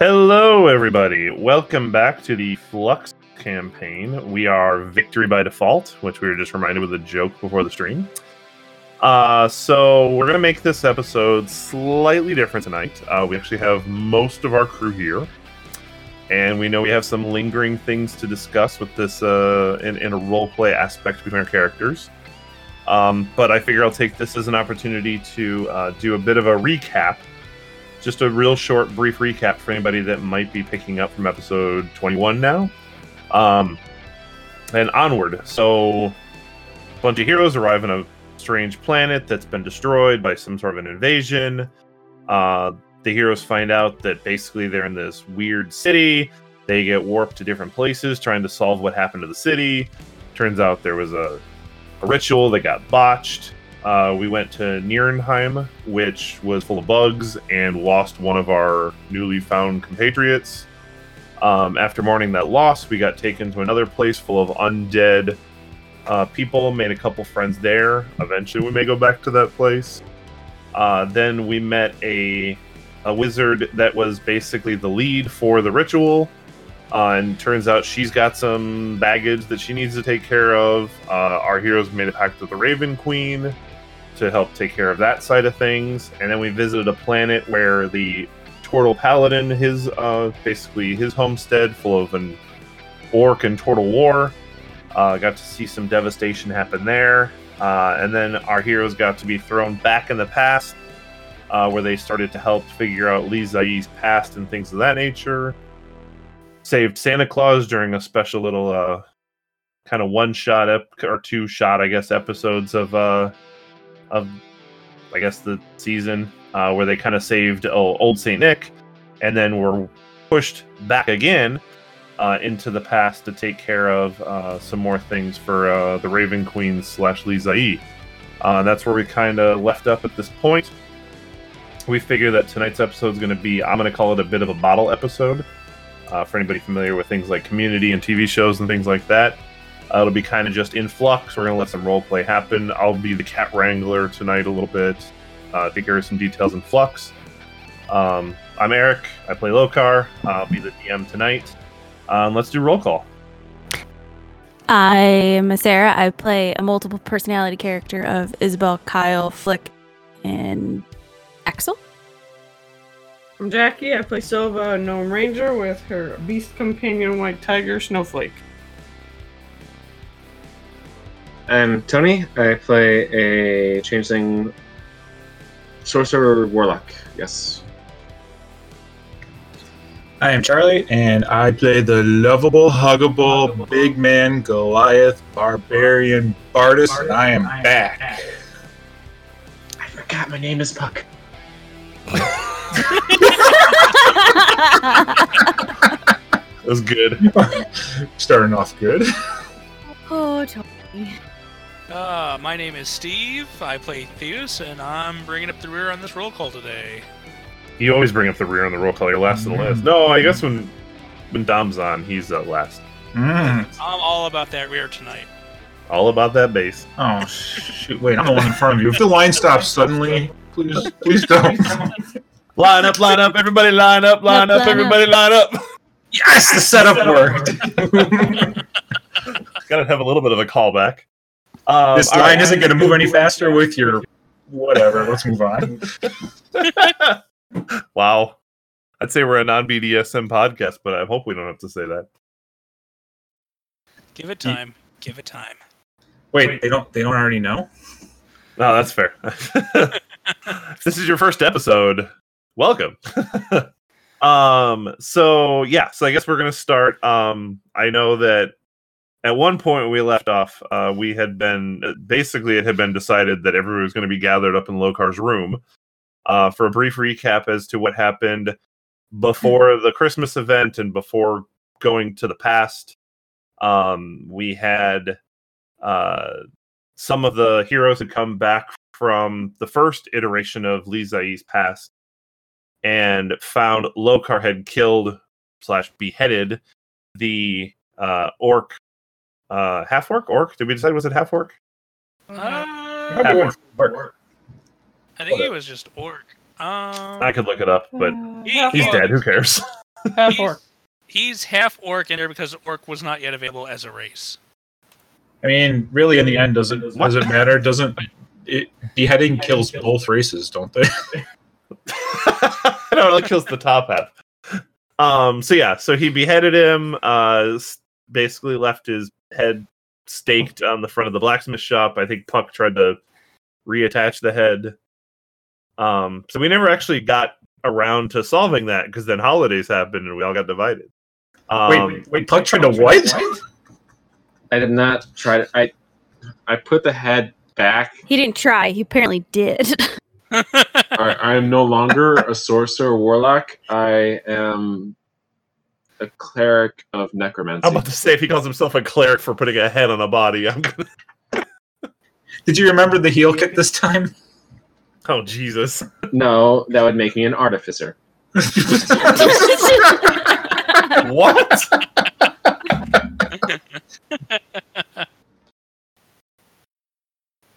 Hello, everybody. Welcome back to the Flux campaign. We are Victory by Default, which we were just reminded with a joke before the stream. Uh, so we're gonna make this episode slightly different tonight. Uh, we actually have most of our crew here, and we know we have some lingering things to discuss with this uh, in, in a role play aspect between our characters. Um, but I figure I'll take this as an opportunity to uh, do a bit of a recap just a real short, brief recap for anybody that might be picking up from episode 21 now. Um, and onward. So, a bunch of heroes arrive on a strange planet that's been destroyed by some sort of an invasion. Uh, the heroes find out that basically they're in this weird city. They get warped to different places trying to solve what happened to the city. Turns out there was a, a ritual that got botched. Uh, we went to Nierenheim, which was full of bugs, and lost one of our newly found compatriots. Um, after mourning that loss, we got taken to another place full of undead uh, people, made a couple friends there. Eventually, we may go back to that place. Uh, then we met a, a wizard that was basically the lead for the ritual. Uh, and turns out she's got some baggage that she needs to take care of. Uh, our heroes made a pact with the Raven Queen to help take care of that side of things. And then we visited a planet where the Turtle Paladin, his uh, basically his homestead, full of an orc and turtle war. Uh, got to see some devastation happen there. Uh, and then our heroes got to be thrown back in the past, uh, where they started to help figure out Li Zai's past and things of that nature. Saved Santa Claus during a special little uh, kind of one shot ep- or two shot, I guess, episodes of uh, of I guess the season uh, where they kind of saved oh, old Saint Nick, and then were pushed back again uh, into the past to take care of uh, some more things for uh, the Raven Queen slash Lizai. Uh, that's where we kind of left up at this point. We figure that tonight's episode is going to be, I'm going to call it a bit of a bottle episode. Uh, for anybody familiar with things like community and TV shows and things like that, uh, it'll be kind of just in flux. We're going to let some role play happen. I'll be the cat wrangler tonight a little bit uh, to hear some details in flux. Um, I'm Eric. I play Lokar. I'll be the DM tonight. Um, let's do roll call. I'm Sarah. I play a multiple personality character of Isabel, Kyle, Flick, and Axel. I'm Jackie. I play Silva, a gnome ranger, with her beast companion, White Tiger, Snowflake. I'm Tony. I play a changeling sorcerer warlock. Yes. I am Charlie, and I play the lovable, huggable, big man Goliath barbarian Bardus, and I am back. I forgot my name is Puck. That was good. Starting off good. oh, Tony. Uh, my name is Steve. I play Theus, and I'm bringing up the rear on this roll call today. You always bring up the rear on the roll call. You're last on the list. No, I guess when when Dom's on, he's uh, last. Mm. I'm all about that rear tonight. All about that base. Oh shoot! Wait, I'm the one in front of you. If the line stops suddenly, please, please don't. Line up, line up, everybody line up, line Yep, up, line everybody line up. Yes, the setup worked. Gotta have a little bit of a callback. Um, this line right. isn't going to move any faster with your whatever. Let's move on. wow. I'd say we're a non BDSM podcast, but I hope we don't have to say that. Give it time. Give it time. Wait, they don't. They don't already know. No, that's fair. this is your first episode, welcome. um, so yeah, so I guess we're gonna start. Um, I know that at one point we left off, uh, we had been basically it had been decided that everyone was going to be gathered up in Lokar's room uh, for a brief recap as to what happened before the Christmas event and before going to the past. Um, we had uh, some of the heroes had come back from the first iteration of Li Zai's past and found Lokar had killed slash beheaded the uh, orc, uh, half orc, orc. Did we decide was it half orc? Uh, Half orc. I think it was just orc. Um, I could look it up, but Uh, he- he's dead. Who cares? Half He's- orc. He's half orc in there because orc was not yet available as a race. I mean, really, in the end, does it does it matter? Doesn't it, beheading kills both races, don't they? no, it only kills the top half. Um. So yeah. So he beheaded him. Uh. Basically left his head staked on the front of the blacksmith shop. I think Puck tried to reattach the head. Um. So we never actually got around to solving that because then holidays happened and we all got divided. Um, wait, wait, wait, Puck tried to what? I did not try to. I I put the head back. He didn't try. He apparently did. I, I am no longer a sorcerer or warlock. I am a cleric of necromancy. I'm about to say if he calls himself a cleric for putting a head on a body, I'm gonna. Did you remember the heel kick this time? Oh Jesus! No, that would make me an artificer. What?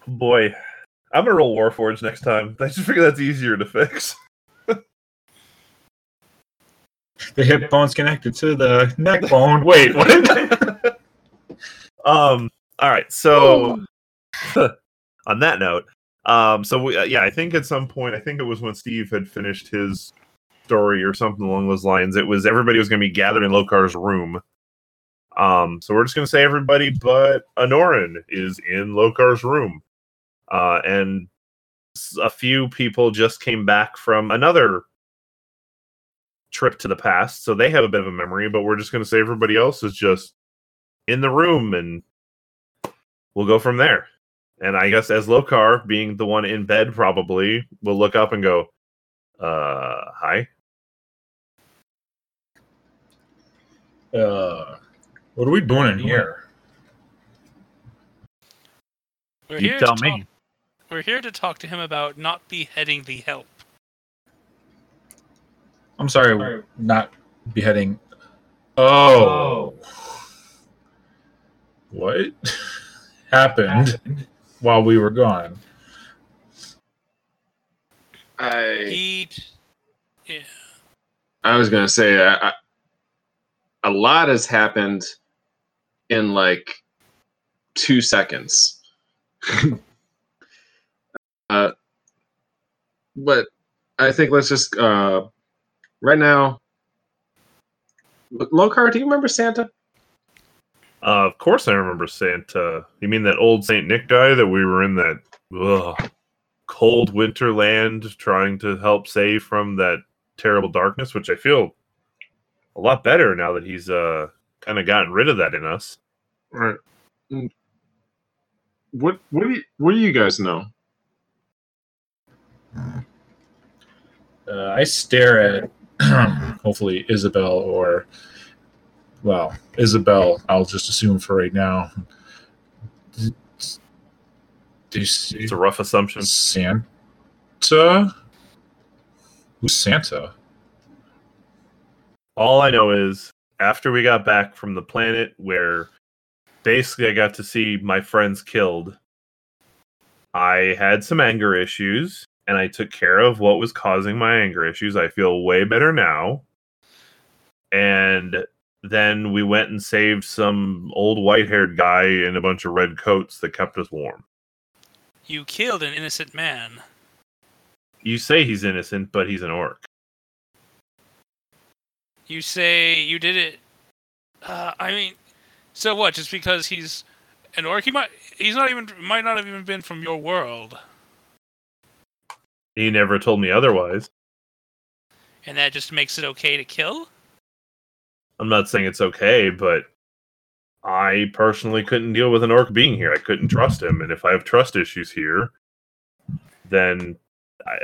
Boy, I'm gonna roll Warforge next time. I just figure that's easier to fix. The hip bone's connected to the neck bone. Wait, what? um. All right. So, on that note, um. So we, uh, yeah, I think at some point, I think it was when Steve had finished his story or something along those lines. It was everybody was going to be gathered in Lokar's room. Um. So we're just going to say everybody, but Anoran is in Lokar's room, uh, and a few people just came back from another trip to the past, so they have a bit of a memory. But we're just going to say everybody else is just in the room and we'll go from there. And I guess as Lokar, being the one in bed, probably will look up and go, uh, hi. Uh, what are we doing in here? We're You here tell to me. Talk, we're here to talk to him about not beheading the help. I'm sorry, not beheading. Oh. What happened while we were gone? I Eat. yeah, I was gonna say I, I, a lot has happened in like two seconds. uh, but I think let's just uh, right now. Lokar, do you remember Santa? Uh, of course, I remember Santa. You mean that old Saint Nick guy that we were in that ugh, cold winter land trying to help save from that terrible darkness? Which I feel a lot better now that he's uh kind of gotten rid of that in us. Right. What what do you, what do you guys know? Uh, I stare at hopefully Isabel or well Isabel. I'll just assume for right now. Do you see It's a rough assumption. Santa? Who's Santa? All I know is after we got back from the planet where basically I got to see my friends killed, I had some anger issues and I took care of what was causing my anger issues. I feel way better now. And then we went and saved some old white haired guy in a bunch of red coats that kept us warm. you killed an innocent man. You say he's innocent, but he's an orc. You say you did it. Uh, I mean, so what? Just because he's an orc, he might he's not even might not have even been from your world, He never told me otherwise. and that just makes it okay to kill. I'm not saying it's okay, but I personally couldn't deal with an orc being here. I couldn't trust him, and if I have trust issues here, then I,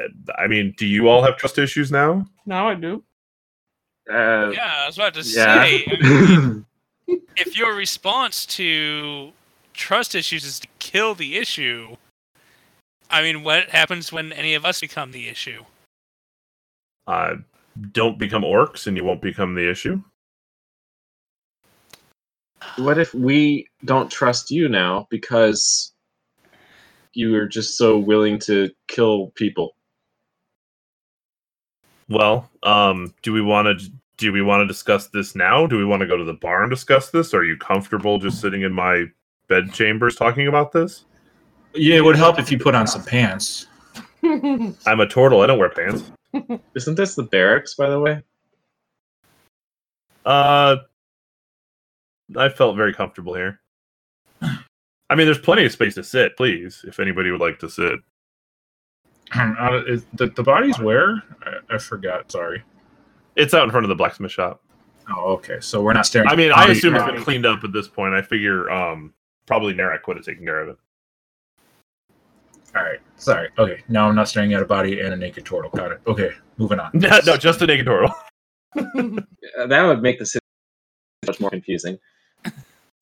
I mean, do you all have trust issues now? Now I do. Uh, Yeah, I was about to yeah. say. I mean, if your response to trust issues is to kill the issue, I mean, what happens when any of us become the issue? Uh, don't become orcs, and you won't become the issue. what if we don't trust you now because you are just so willing to kill people? Well, um, do we want to do we want to discuss this now? Do we want to go to the bar and discuss this? Are you comfortable just sitting in my bed chambers talking about this? Yeah, it would help if you put on some pants. I'm a turtle. I don't wear pants. Isn't this the barracks, by the way? Uh, I felt very comfortable here. I mean, there's plenty of space to sit. Please, if anybody would like to sit. Uh, is- the, the body's where? I, I forgot. Sorry. It's out in front of the blacksmith shop. Oh, okay. So we're not staring. I mean, at I assume it's been cleaned up at this point. I figure um probably Narek would have taken care of it. All right. Sorry. Okay. Now I'm not staring at a body and a naked turtle. Got it. Okay. Moving on. no, no, just a naked turtle. Uh, That would make the situation much more confusing.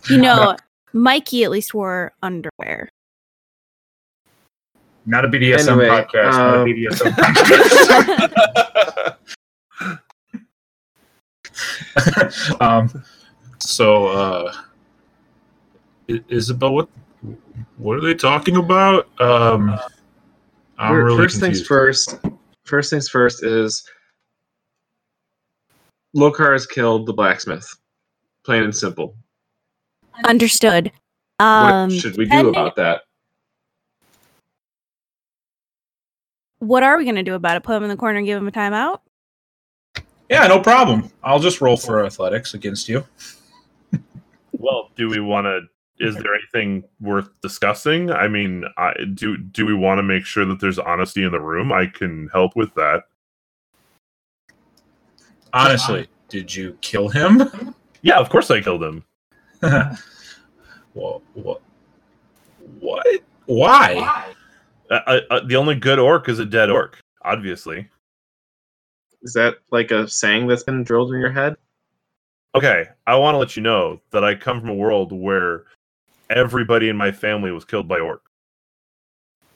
You know, Mikey at least wore underwear. Not a BDSM Anyway, podcast. Not a um, BDSM podcast. um, so, uh, Isabel, what what are they talking about? Um, I'm really first things first. First things first is Lokar has killed the blacksmith. Plain and simple. Understood. Um, what should we do about that? What are we going to do about it? Put him in the corner and give him a timeout? Yeah, no problem. I'll just roll for athletics against you. well, do we want to? Is there anything worth discussing? I mean, I, do do we want to make sure that there's honesty in the room? I can help with that. Honestly, did you kill him? Yeah, of course I killed him. well, what? What? Why? Uh, uh, uh, the only good orc is a dead orc, obviously. Is that like a saying that's been drilled in your head? Okay, I want to let you know that I come from a world where everybody in my family was killed by orc.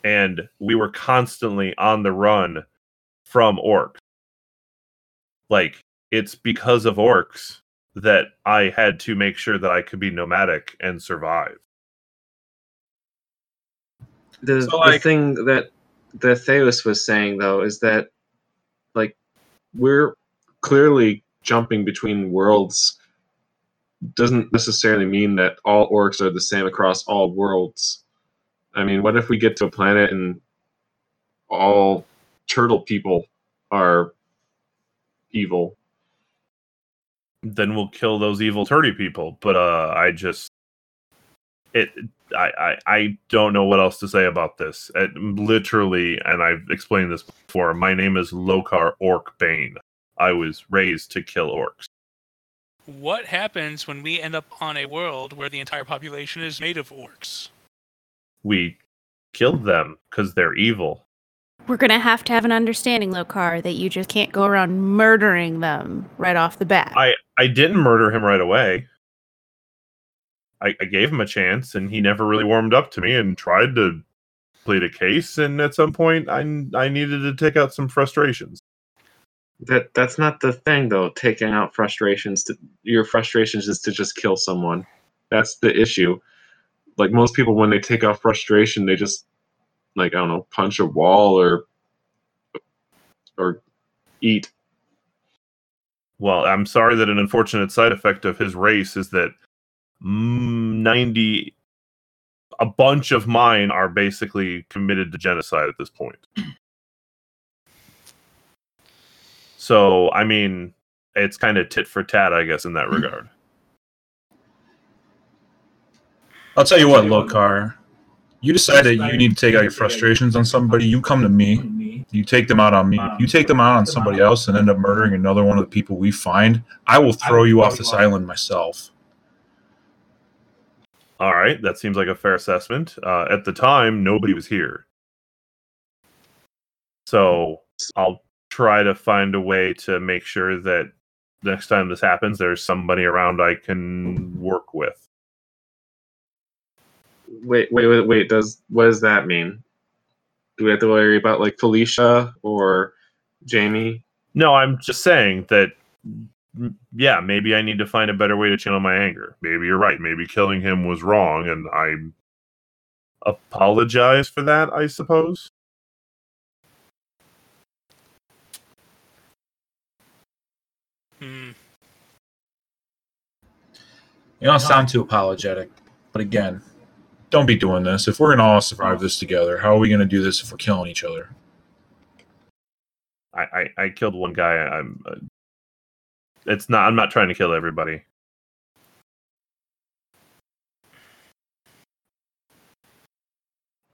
And we were constantly on the run from orcs. Like, it's because of orcs that I had to make sure that I could be nomadic and survive. The, So, the thing that that Theus was saying though is that like we're clearly jumping between worlds doesn't necessarily mean that all orcs are the same across all worlds. I mean, what if we get to a planet and all turtle people are evil? Then we'll kill those evil turtle people. But uh I just it I, I I don't know what else to say about this. It, literally, and I've explained this before. My name is Lokar Orc Bane. I was raised to kill orcs. What happens when we end up on a world where the entire population is made of orcs? We killed them because they're evil. We're going to have to have an understanding, Lokar, that you just can't go around murdering them right off the bat. I I didn't murder him right away. I, I gave him a chance, and he never really warmed up to me and tried to plead a case. And at some point, I I needed to take out some frustrations. That that's not the thing though. Taking out frustrations to your frustrations is to just kill someone. That's the issue. Like most people, when they take out frustration, they just like I don't know, punch a wall or or eat. Well, I'm sorry that an unfortunate side effect of his race is that mm, 90 a bunch of mine are basically committed to genocide at this point. So, I mean, it's kind of tit for tat, I guess, in that regard. I'll tell you what, Lokar. You decide that you need to take out your frustrations on somebody. You come to me. You take them out on me. You take them out on somebody else and end up murdering another one of the people we find, I will throw you off this island myself. All right, that seems like a fair assessment. Uh, at the time, nobody was here. So, I'll try to find a way to make sure that next time this happens, there's somebody around I can work with. Wait, wait, wait, wait. Does what does that mean? Do we have to worry about like Felicia or Jamie? No, I'm just saying that. Yeah, maybe I need to find a better way to channel my anger. Maybe you're right. Maybe killing him was wrong, and I apologize for that. I suppose. You don't sound too apologetic, but again, don't be doing this. If we're gonna all survive this together, how are we gonna do this if we're killing each other? I, I, I killed one guy. I'm. Uh, it's not. I'm not trying to kill everybody.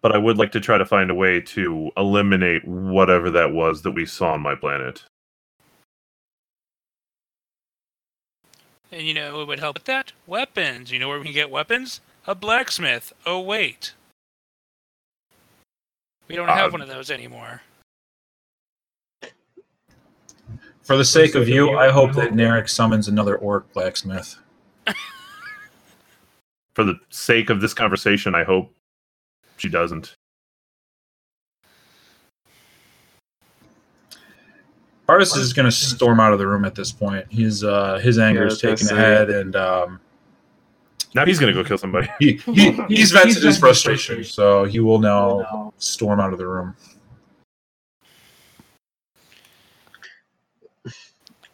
But I would like to try to find a way to eliminate whatever that was that we saw on my planet. And you know it would help with that? Weapons. You know where we can get weapons? A blacksmith. Oh wait. We don't have Uh, one of those anymore. For the sake of you, I hope that Narek summons another orc blacksmith. For the sake of this conversation, I hope she doesn't. Artis is going to storm out of the room at this point. His uh, his anger Yeah, is I was gonna taking say. ahead, and um, Now he's gonna go kill somebody. he, he he's vented his frustration, so he will now storm out of the room.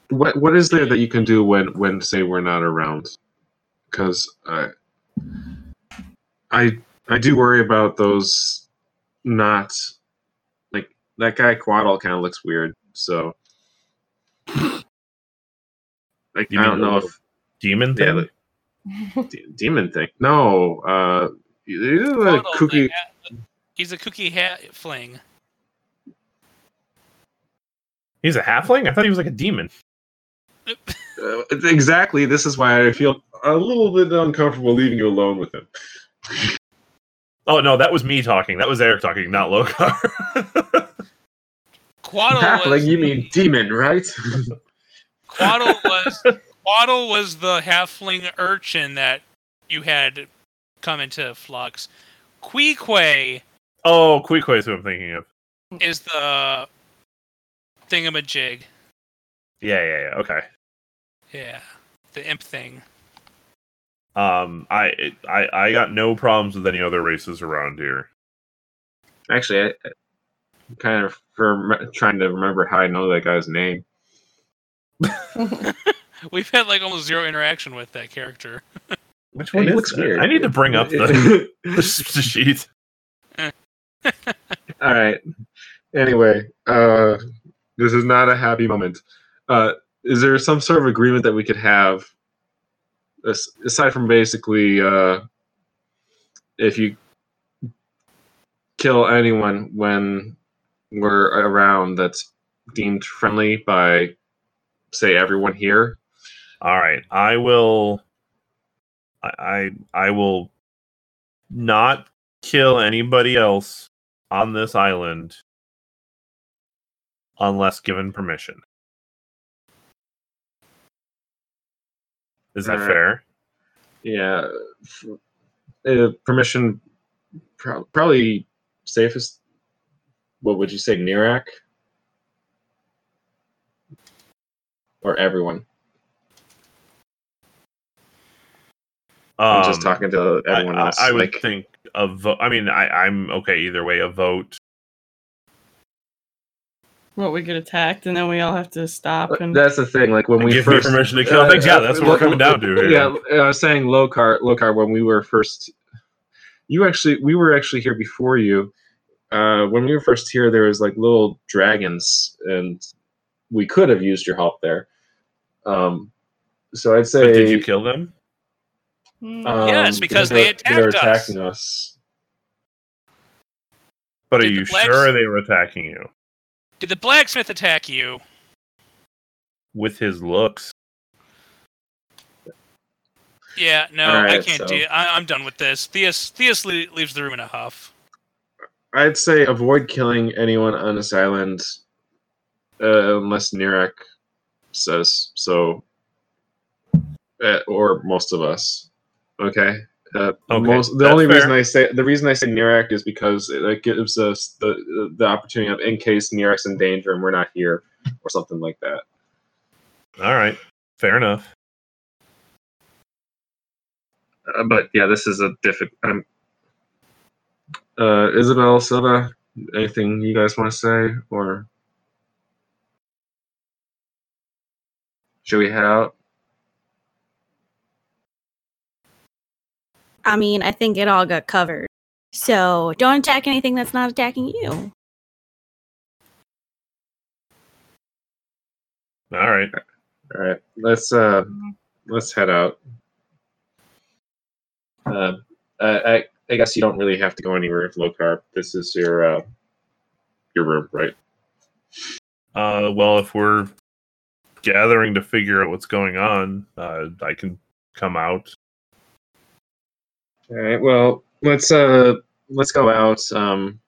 What what is there that you can do when when say we're not around? Because I I I do worry about those not like that guy Quaddle kind of looks weird. So like You I don't know if Demon thing. yeah the de- demon thing. No, uh, you know the kooky. He's a cookie hat fling. He's a halfling. I thought he was like a demon. Uh, exactly. This is why I feel a little bit uncomfortable leaving you alone with him. Oh no, that was me talking. That was Eric talking, not Lokar. Quaddle Halfling, was you mean demon, right? Quaddle was Quaddle was the halfling urchin that you had come into flux. Queequay oh, Queequay is who I'm thinking of. is the thingamajig. Yeah, yeah, yeah. Okay. Yeah, the imp thing. Um, I, it- I, I got no problems with any other races around here. Actually, I, I'm kind of for trying to remember how I know that guy's name. We've had like almost zero interaction with that character. Which He one is looks that? weird. I need to bring up the, the sheet. All right. Anyway, uh, this is not a happy moment. Uh, is there some sort of agreement that we could have, aside from basically, uh, if you kill anyone when we're around that's deemed friendly by, say, everyone here? All right, I will. I, I I will not kill anybody else on this island unless given permission. Is that Alright. fair? Yeah. Uh, permission, pro- probably safest. What would you say, Nirak? Or everyone? I'm just Um, talking to everyone I- else. I would like, think a vote. I mean, I, I'm okay either way. A vote. What we get attacked and then we all have to stop and that's the thing. Like when we give first me permission to kill uh, things. Yeah, uh, that's what we're coming down to. Here. Yeah, I was saying low Lokar. Lokar, when we were first, you actually, we were actually here before you. Uh, when we were first here, there was like little dragons, and we could have used your help there. Um, so I'd say, But did you kill them? Hmm. um, Yes, because they they were- they were attacked us. attacking us. But are Did the you blacks- sure they were attacking you Did the blacksmith attack you? with his looks? Yeah, no, All I can't so- do. I, I'm done with this. Theus Theus leaves the room in a huff. I'd say avoid killing anyone on this island uh, unless Nirek says so, uh, or most of us. Okay. Uh, Okay, most, the that's only reason. I say the reason I say Nirek is because it, it gives us the the opportunity of in case Nirek's in danger and we're not here or something like that. All right, fair enough. Uh, but yeah, this is a difficult. Um, uh, Isabel Silva, anything you guys want to say, or should we head out? I mean, I think it all got covered. So don't attack anything that's not attacking you. All right. All right, let's uh, let's head out. Uh, I, I guess you don't really have to go anywhere, with Lokar. This is your uh, your room, right? Uh, well, if we're gathering to figure out what's going on, uh, I can come out. All right. Well, let's uh, let's go out. Um,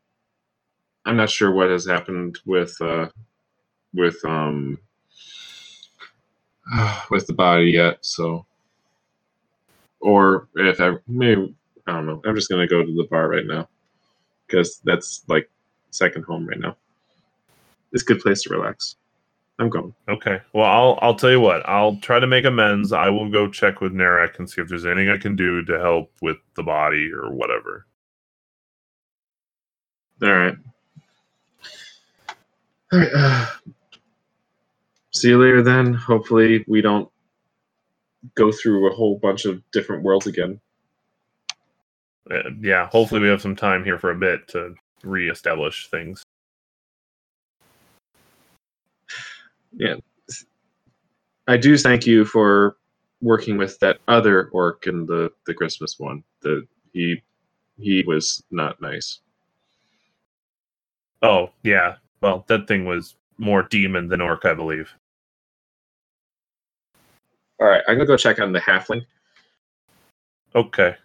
I'm not sure what has happened with uh, with um, with the body yet. So, or if I maybe I don't know. I'm just gonna go to the bar right now because that's like second home right now. It's a good place to relax. I'm going. Okay. Well, I'll I'll tell you what. I'll try to make amends. I will go check with Narek and see if there's anything I can do to help with the body or whatever. All right. All right. Uh, see you later then. Hopefully, we don't go through a whole bunch of different worlds again. Uh, yeah. Hopefully, we have some time here for a bit to reestablish things. Yeah. I do thank you for working with that other orc in the the Christmas one. The he he was not nice. Oh yeah. Well, that thing was more demon than orc, I believe. All right, I'm gonna go check on the halfling. Okay.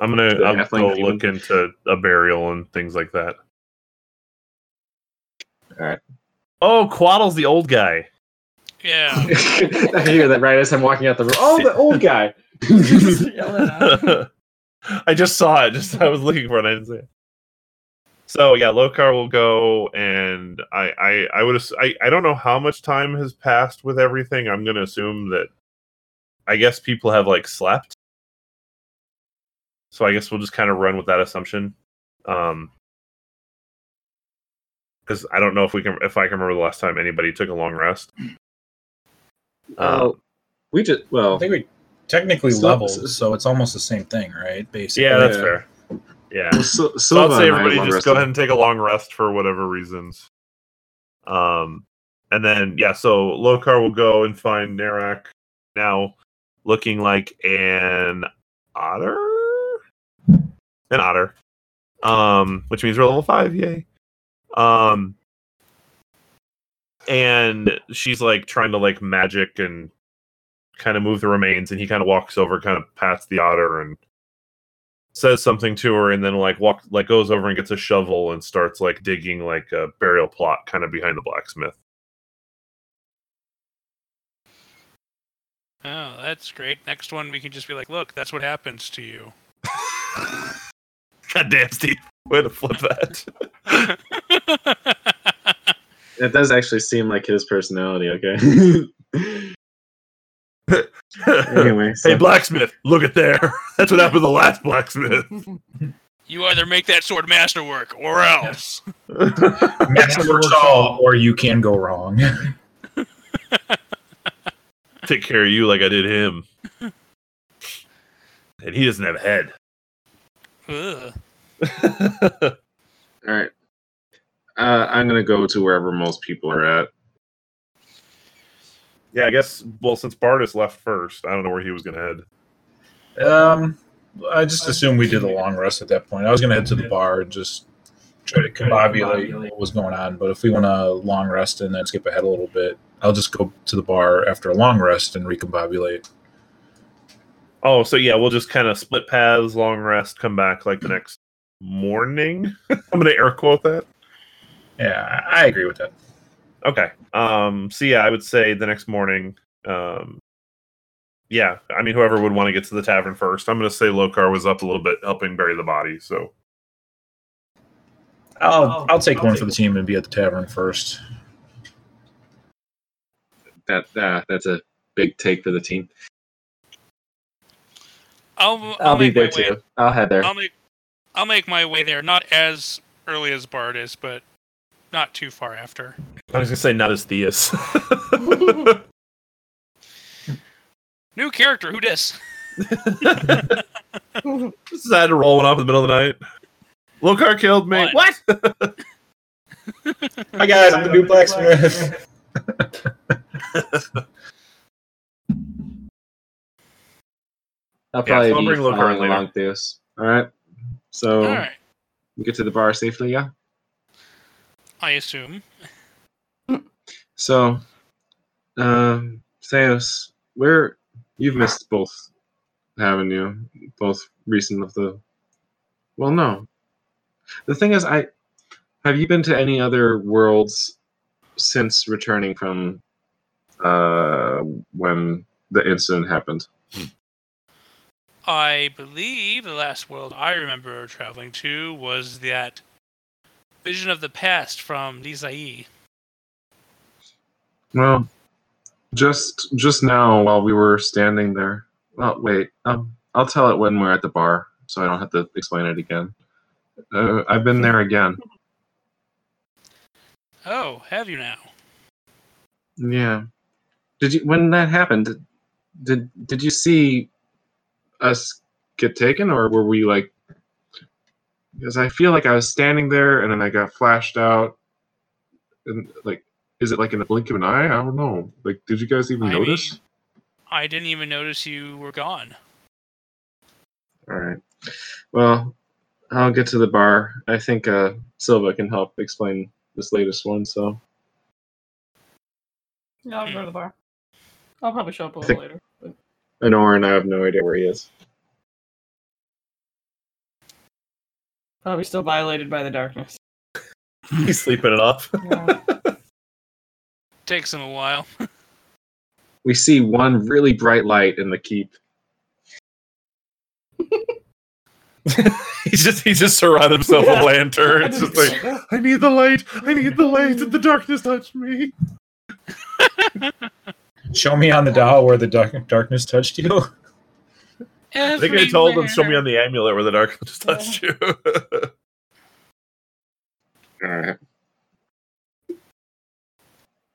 I'm gonna The I'll halfling go demon? look into a burial and things like that. All right. Oh, Quaddle's the old guy. Yeah. I hear that right as I'm walking out the room. Oh, the old guy. I just saw it. Just I was looking for it. I didn't see it. So yeah, Lokar will go, and I I I would I I don't know how much time has passed with everything. I'm gonna assume that I guess people have like slept. So I guess we'll just kind of run with that assumption. Um because I don't know if we can if I can remember the last time anybody took a long rest. Oh, we just well, I think we technically So- leveled, so it's almost the same thing, right? Basically. Yeah, that's Yeah. fair. Yeah. well, Sil- So Silva I'll say everybody long just go ahead and take a long rest for whatever reasons. Um, and then yeah, so Lokar will go and find Narak now, looking like an otter, an otter, um, which means we're level five, yay. Um, and she's like trying to like magic and kind of move the remains, and he kind of walks over, kind of pats the otter and says something to her and then like walk like goes over and gets a shovel and starts like digging like a burial plot kind of behind the blacksmith. Oh, that's great. Next one, we can just be like, look, that's what happens to you. God damn, Steve. Way to flip that. It does actually seem like his personality. Okay. anyway, so, hey, blacksmith, look at there. That's what happened to the last blacksmith. you either make that sword masterwork or else. Masterworks all, or you can go wrong. Take care of you like I did him. And he doesn't have a head. Ugh. all right. Uh, I'm gonna go to wherever most people are at. yeah, I guess. Well, since Bardus left first, I don't know where he was going to head. Um, I just assumed we did a long rest at that point. I was gonna head to the bar and just try to combobulate what was going on. But if we want to long rest and then skip ahead a little bit, I'll just go to the bar after a long rest and recombobulate. Oh, so yeah, we'll just kind of split paths, long rest, come back like the next morning. I'm going to air quote that. Yeah, I I agree with that. Okay. Um. So yeah, I would say the next morning. Um. Yeah, I mean, whoever would want to get to the tavern first. I'm going to say Lokar was up a little bit, helping bury the body. So I'll I'll take one for the team and be at the tavern first. That uh, that's a big take for the team. I'll, I'll, I'll be there my way- too. I'll head there. I'll make I'll make my way there, not as early as Bardus, but not too far after. I was going to say not as Theus. New character, who dis? Just had to roll one off in the middle of the night. Lokar killed me. What? What? Hi guys, I'm the new blacksmith. I'll Yeah, probably so I'll be following later. along Theus. All right. So All right. we get to the bar safely, yeah. I assume. So, um, Theus, where you've missed both, haven't you? Both recent of the. Well, no. The thing is, I have you been to any other worlds since returning from uh, when the incident happened? I believe the last world I remember traveling to was that vision of the past from Li Zai. Well, just just now while we were standing there. Well, wait. Um, I'll tell it when we're at the bar, so I don't have to explain it again. Uh, I've been there again. Oh, have you now? Yeah. Did you when that happened? Did did, did you see us get taken, or were we like? Because I feel like I was standing there, and then I got flashed out, and like, is it like in the blink of an eye? I don't know. Like, did you guys even I notice? mean, I didn't even notice you were gone. All right. Well, I'll get to the bar. I think uh, Silva can help explain this latest one. So Yeah, I'll go to the bar. I'll probably show up a little think- later. But Anoran, I have no idea where he is. probably still violated by the darkness. He's sleeping it off. Yeah. Takes him a while. We see one really bright light in the keep. he's just he just surrounded himself with lanterns. It's just like I need the light. I need the light. And the darkness touched me. Show me on the dial where the dark- darkness touched you. I think I told him show me on the amulet where the darkness touched you. All right.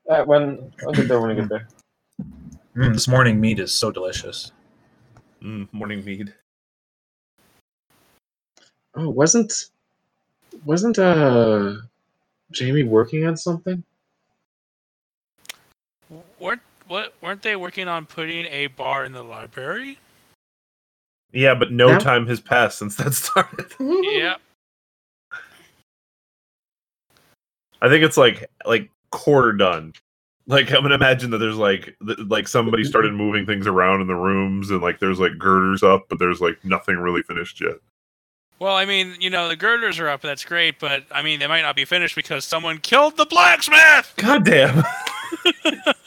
Uh, when I'll get there when I get there. Mm, this morning meat is so delicious. mm, morning mead. Oh, wasn't wasn't uh Jamie working on something? weren't what weren't they working on putting a bar in the library? Yeah, but no Yeah. time has passed since that started. yeah. I think it's like like quarter done. Like I'm gonna imagine that there's like th- like somebody started moving things around in the rooms and like there's like girders up, but there's like nothing really finished yet. Well, I mean, you know, the girders are up. That's great, but I mean, they might not be finished because someone killed the blacksmith. God damn.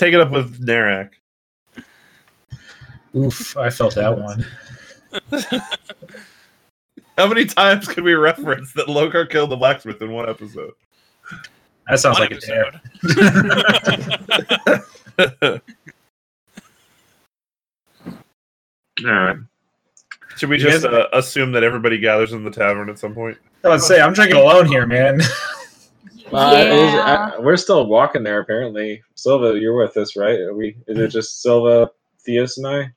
Take it up with Narak. Oof, I felt that one. How many times can we reference that Lokar killed the blacksmith in one episode? That sounds One like a dare. All right. Should we just guys- uh, assume that everybody gathers in the tavern at some point? I would say I'm drinking alone here, man. Uh, well, I- is- Yeah. I- we're still walking there. Apparently, Silva, you're with us, right? Are we? Is it just Silva, Theus, and I?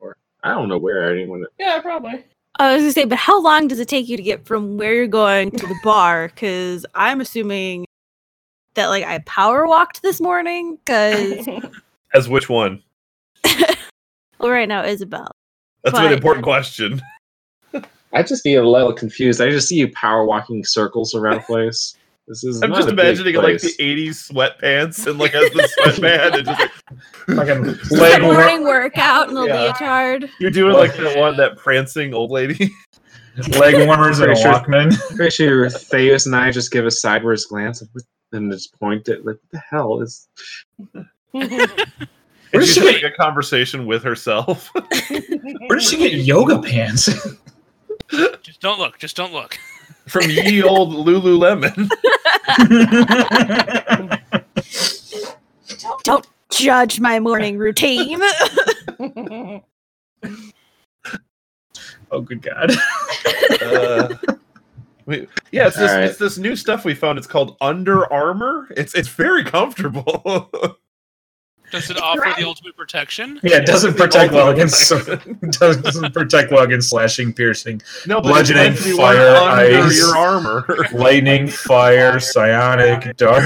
Or I don't know where anyone. yeah, probably. I was gonna say, but how long does it take you to get from where you're going to the bar? Because I'm assuming that like I power walked this morning. Because As which one? well, right now Isabel. That's an But- important question. I'd just be a little confused. I just see you power walking circles around the place. This is. I'm just a big imagining like the 80s sweatpants and like as the sweatband and just like Fucking Just leg a war- morning workout in a Yeah. leotard. you're doing like that one that prancing old lady. leg warmers and a sure- Walkman. Pretty sure Theus and I just give a sideways glance and just point at like, what the hell is? And Where's she having get- a conversation with herself. Where did she get yoga pants? just don't look. Just don't look. From ye old Lululemon. Don't judge my morning routine. oh, good God. Uh, we, yeah, it's this, All right. it's this new stuff we found. It's called Under Armour. It's it's very comfortable. Does it offer the ultimate protection? Yeah, it doesn't The protect well against doesn't, doesn't protect well against slashing, piercing, No, Bludgeoning, it depends if you want fire, under ice. your armor. lightning, fire, psionic, dark,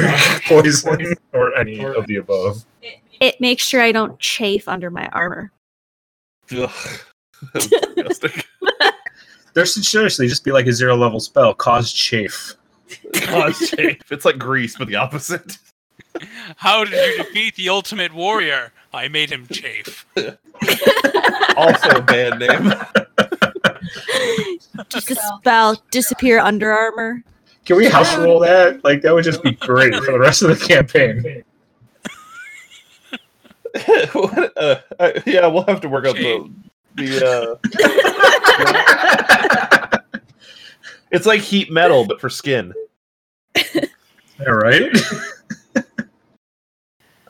poison, or any of the above. It makes sure I don't chafe under my armor. Ugh. That's disgusting. There should seriously just be like a zero level spell, cause chafe. Cause chafe. It's like grease, but the opposite. How did you defeat the ultimate warrior? I made him chafe. Also a bad name. Just a spell, disappear under armor. Can we house roll that? Like that would just be great for the rest of the campaign. what, uh, I- yeah, we'll have to work out the the. Uh... it's like heat metal, but for skin. All right.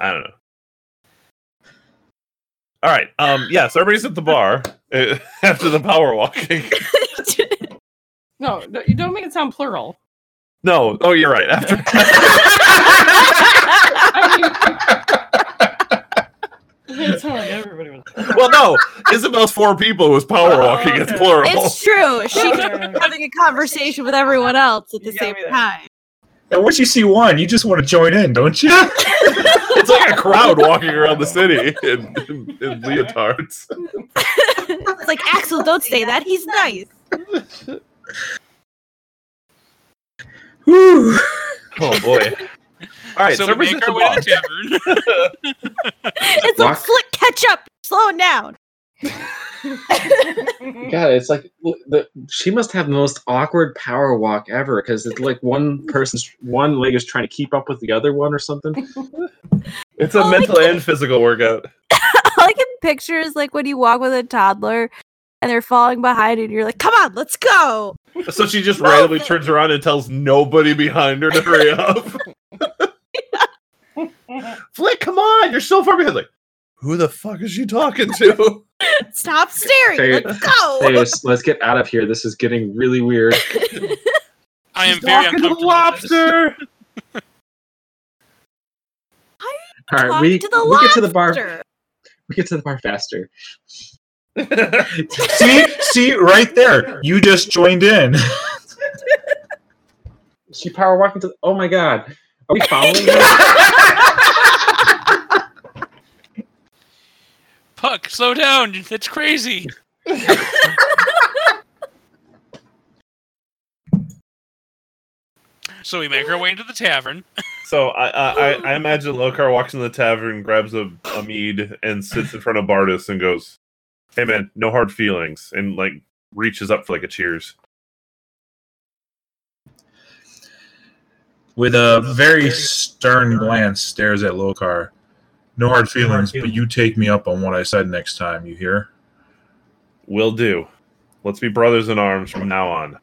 I don't know. All right. Um. Yeah. So everybody's at the bar uh, after the power walking. No, no, you don't make it sound plural. No. Oh, you're right. After. It sounded everybody was. well, no. Isabel's four people who was power walking. It's plural. it's true. She was having a conversation with everyone else at the same time. And once you see one, you just want to join in, don't you? it's like a crowd walking around the city in, in, in leotards. it's like Axel, don't say that. He's nice. Whew. Oh boy. All right. so So, we everybody's make our way to the tavern. It's like Walk. Flick, catch up, slowing down. God, it's like the, she must have the most awkward power walk ever because it's like one person's one leg is trying to keep up with the other one or something. It's a Oh, mental and physical workout. All I can picture is like when you walk with a toddler and they're falling behind and you're like, come on, let's go. So she just randomly turns around and tells nobody behind her to hurry up. Flick, come on! You're so far behind. Like, who the fuck is she talking to? Stop staring. Hey, Let's go. Hey, let's, let's get out of here. This is getting really weird. I am She's very talking to the uncomfortable. with this. lobster. All right, Talk we, to the we get to the bar. We get to the bar faster. see, see, right there. You just joined in. She power walking to. Oh my god, are we following her? Puck, slow down. That's crazy. so we make our way into the tavern. so I, I, I, I imagine Lokar walks in the tavern, grabs a, a mead, and sits in front of Bardus and goes, "Hey man, no hard feelings," and like reaches up for like a cheers. With a very stern glance, stares at Lokar. No hard feelings, but you take me up on what I said next time. You hear? Will do. Let's be brothers in arms from now on.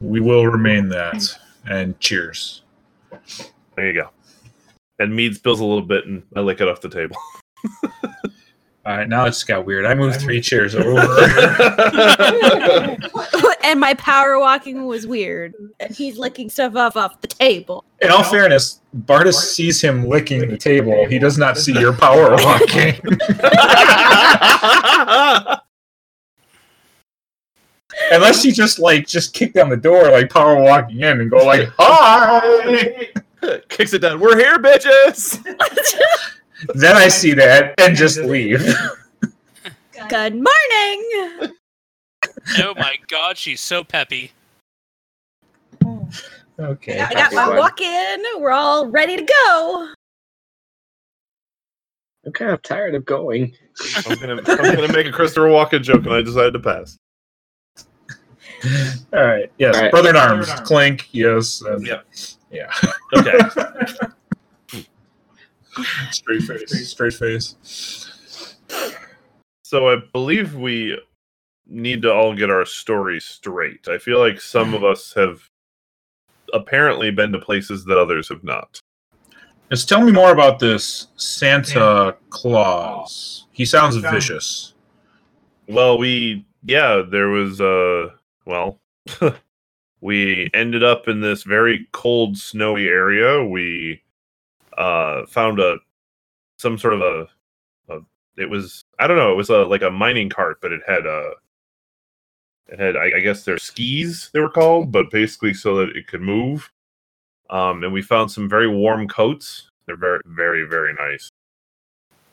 We will remain that. And cheers. There you go. And mead spills a little bit, and I lick it off the table. All right, now it just got weird. I moved three chairs over. and my power walking was weird. And he's licking stuff off off the table. In all fairness, Bardus sees him licking the table. He does not see your power walking. Unless you just like just kick down the door like power walking in and go like hi. Kicks it down. We're here, bitches. Then I see that and just leave. Good morning. Oh my god, she's so peppy. Oh. Okay. I got my Fine. walk in. We're all ready to go. I'm kind of tired of going. I'm gonna, I'm gonna make a Christopher Walken joke, and I decided to pass. All right. Yes. All right. Brother in arms. Clink. Yes. and- Yep. Yeah. Okay. Straight face. Straight face. So I believe we need to all get our stories straight. I feel like some of us have apparently been to places that others have not. Just tell me more about this Santa Claus. He sounds vicious. Well, we yeah, there was uh well we ended up in this very cold snowy area. We uh found a some sort of a, a it was I don't know it was a like a mining cart, but it had a it had I, I guess they're skis they were called, but basically so that it could move. Um, and we found some very warm coats. They're very very very nice.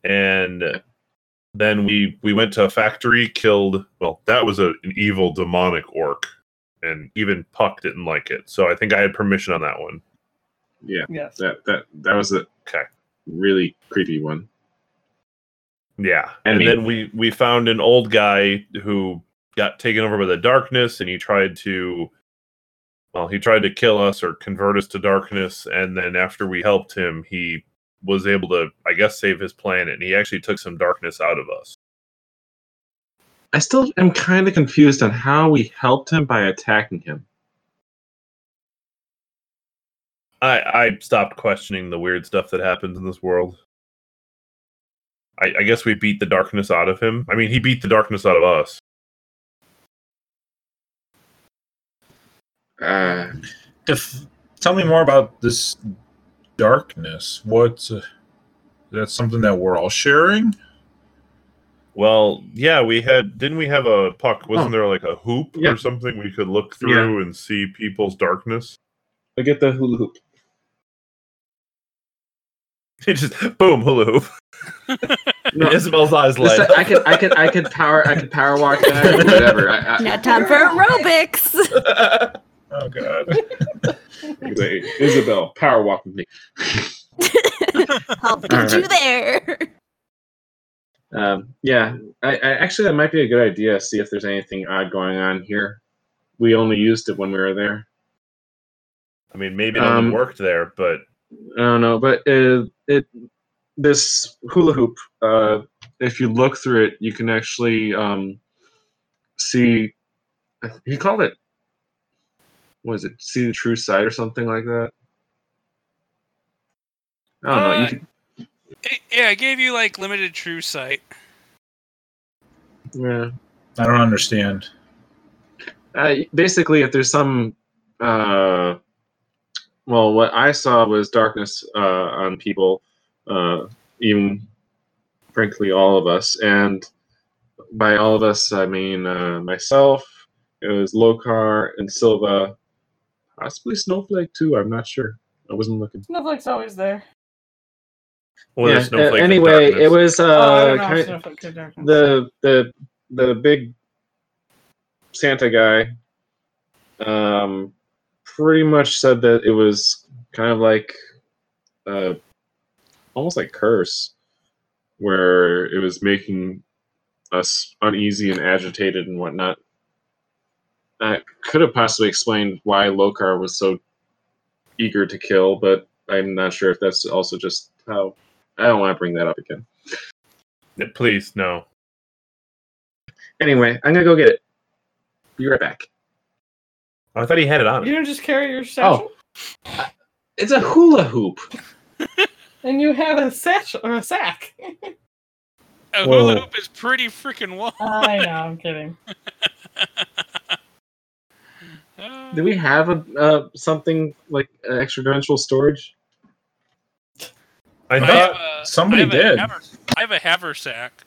And then we we went to a factory, killed. Well, that was a, an evil demonic orc, and even Puck didn't like it. So I think I had permission on that one. Yeah, Yes. that that that was a Okay. really creepy one. Yeah, And and, me. then we we found an old guy who got taken over by the darkness, and he tried to, well, he tried to kill us or convert us to darkness, and then after we helped him, he was able to, I guess, save his planet, and he actually took some darkness out of us. I still am kind of confused on how we helped him by attacking him. I I stopped questioning the weird stuff that happens in this world. I, I guess we beat the darkness out of him. I mean, he beat the darkness out of us. Uh, If tell me more about this darkness. What? Uh, that's something that we're all sharing. Well, yeah, we had didn't we have a puck? Wasn't Oh. there like a hoop Yeah. or something we could look through and see people's darkness? I get the hula hoop. It just boom hula hoop. No, Isabel's eyes light. listen, up. I could, I could, I could power, I could power walk that whatever. I, I, Now time for aerobics. Oh god. Wait, Isabel, power walk with me. I'll get you there. Um, yeah, I, I actually that might be a good idea. See if there's anything odd going on here. We only used it when we were there. I mean, maybe it Um, worked there, but I don't know, but uh, it this hula hoop. Uh, if you look through it, you can actually um, see. He called it. What is it? See the true sight or something like that. I don't know. Uh, You can, Eh, Yeah, I gave you like limited true sight. yeah. I don't understand. Uh, basically, if there's some, uh, well, what I saw was darkness uh, on people, uh, even frankly, all of us, and by all of us, I mean uh, myself. It was Lokar and Silva, possibly Snowflake too. I'm not sure. I wasn't looking. Snowflake's always there. well, yeah. there's uh, snowflake anyway, it was oh, uh, don't kind, Snowflake to darkness. the the the big Santa guy um pretty much said that it was kind of like uh almost like curse where it was making us uneasy and agitated and whatnot. That could have possibly explained why Lokar was so eager to kill, but I'm not sure if that's also just how I don't want to bring that up again. Please, no. Anyway, I'm gonna go get it. Be right back. I thought he had it on. You him. don't just carry your satchel, It's a hula hoop. and you have a satchel or a sack. A Whoa. hula hoop is pretty freaking wide. I know. I'm kidding. Uh, Do we have a uh, something like uh, extra dimensional storage? I I thought, have a- somebody I did. haver- I have a haversack.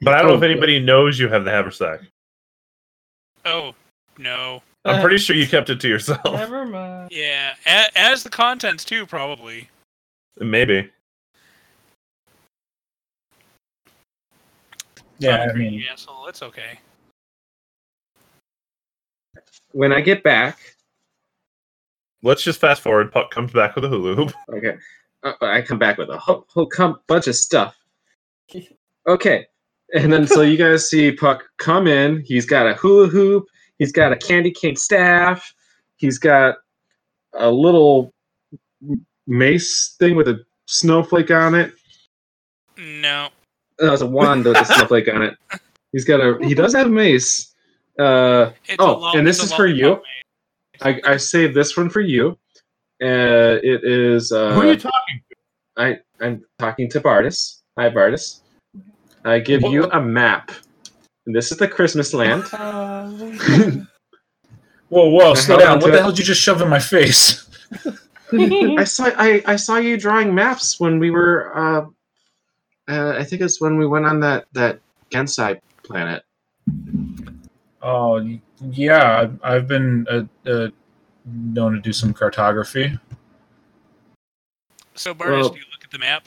but I don't know Oh, if anybody knows you have the haversack. Oh no. I'm pretty sure you kept it to yourself. Never mind. Yeah, a- as the contents too, probably. Maybe. Yeah, I'm a I greedy mean, asshole. It's okay. When I get back, Let's just fast forward. Puck comes back with a hula hoop. okay, uh, I come back with a whole, whole com- bunch of stuff. Okay, and then so you guys see Puck come in. He's got a hula hoop. He's got a candy cane staff. He's got a little mace thing with a snowflake on it. No. No, it's a wand with a snowflake on it. He's got a. He does have a mace. Uh, It's Oh, a long, and this is for you? I, I saved this one for you. Uh, it is. Uh, Who are you talking I I'm talking to Bardus. Hi, Bardus. I give you a map. And this is the Christmas land. Uh, whoa, whoa, slow down. What the it. hell did you just shove in my face? I saw I, I saw you drawing maps when we were uh, uh I think it's when we went on that that Genasi planet. Oh, yeah. I've- I've been uh, uh, known to do some cartography. So, Bardus, Well- do you look at the map?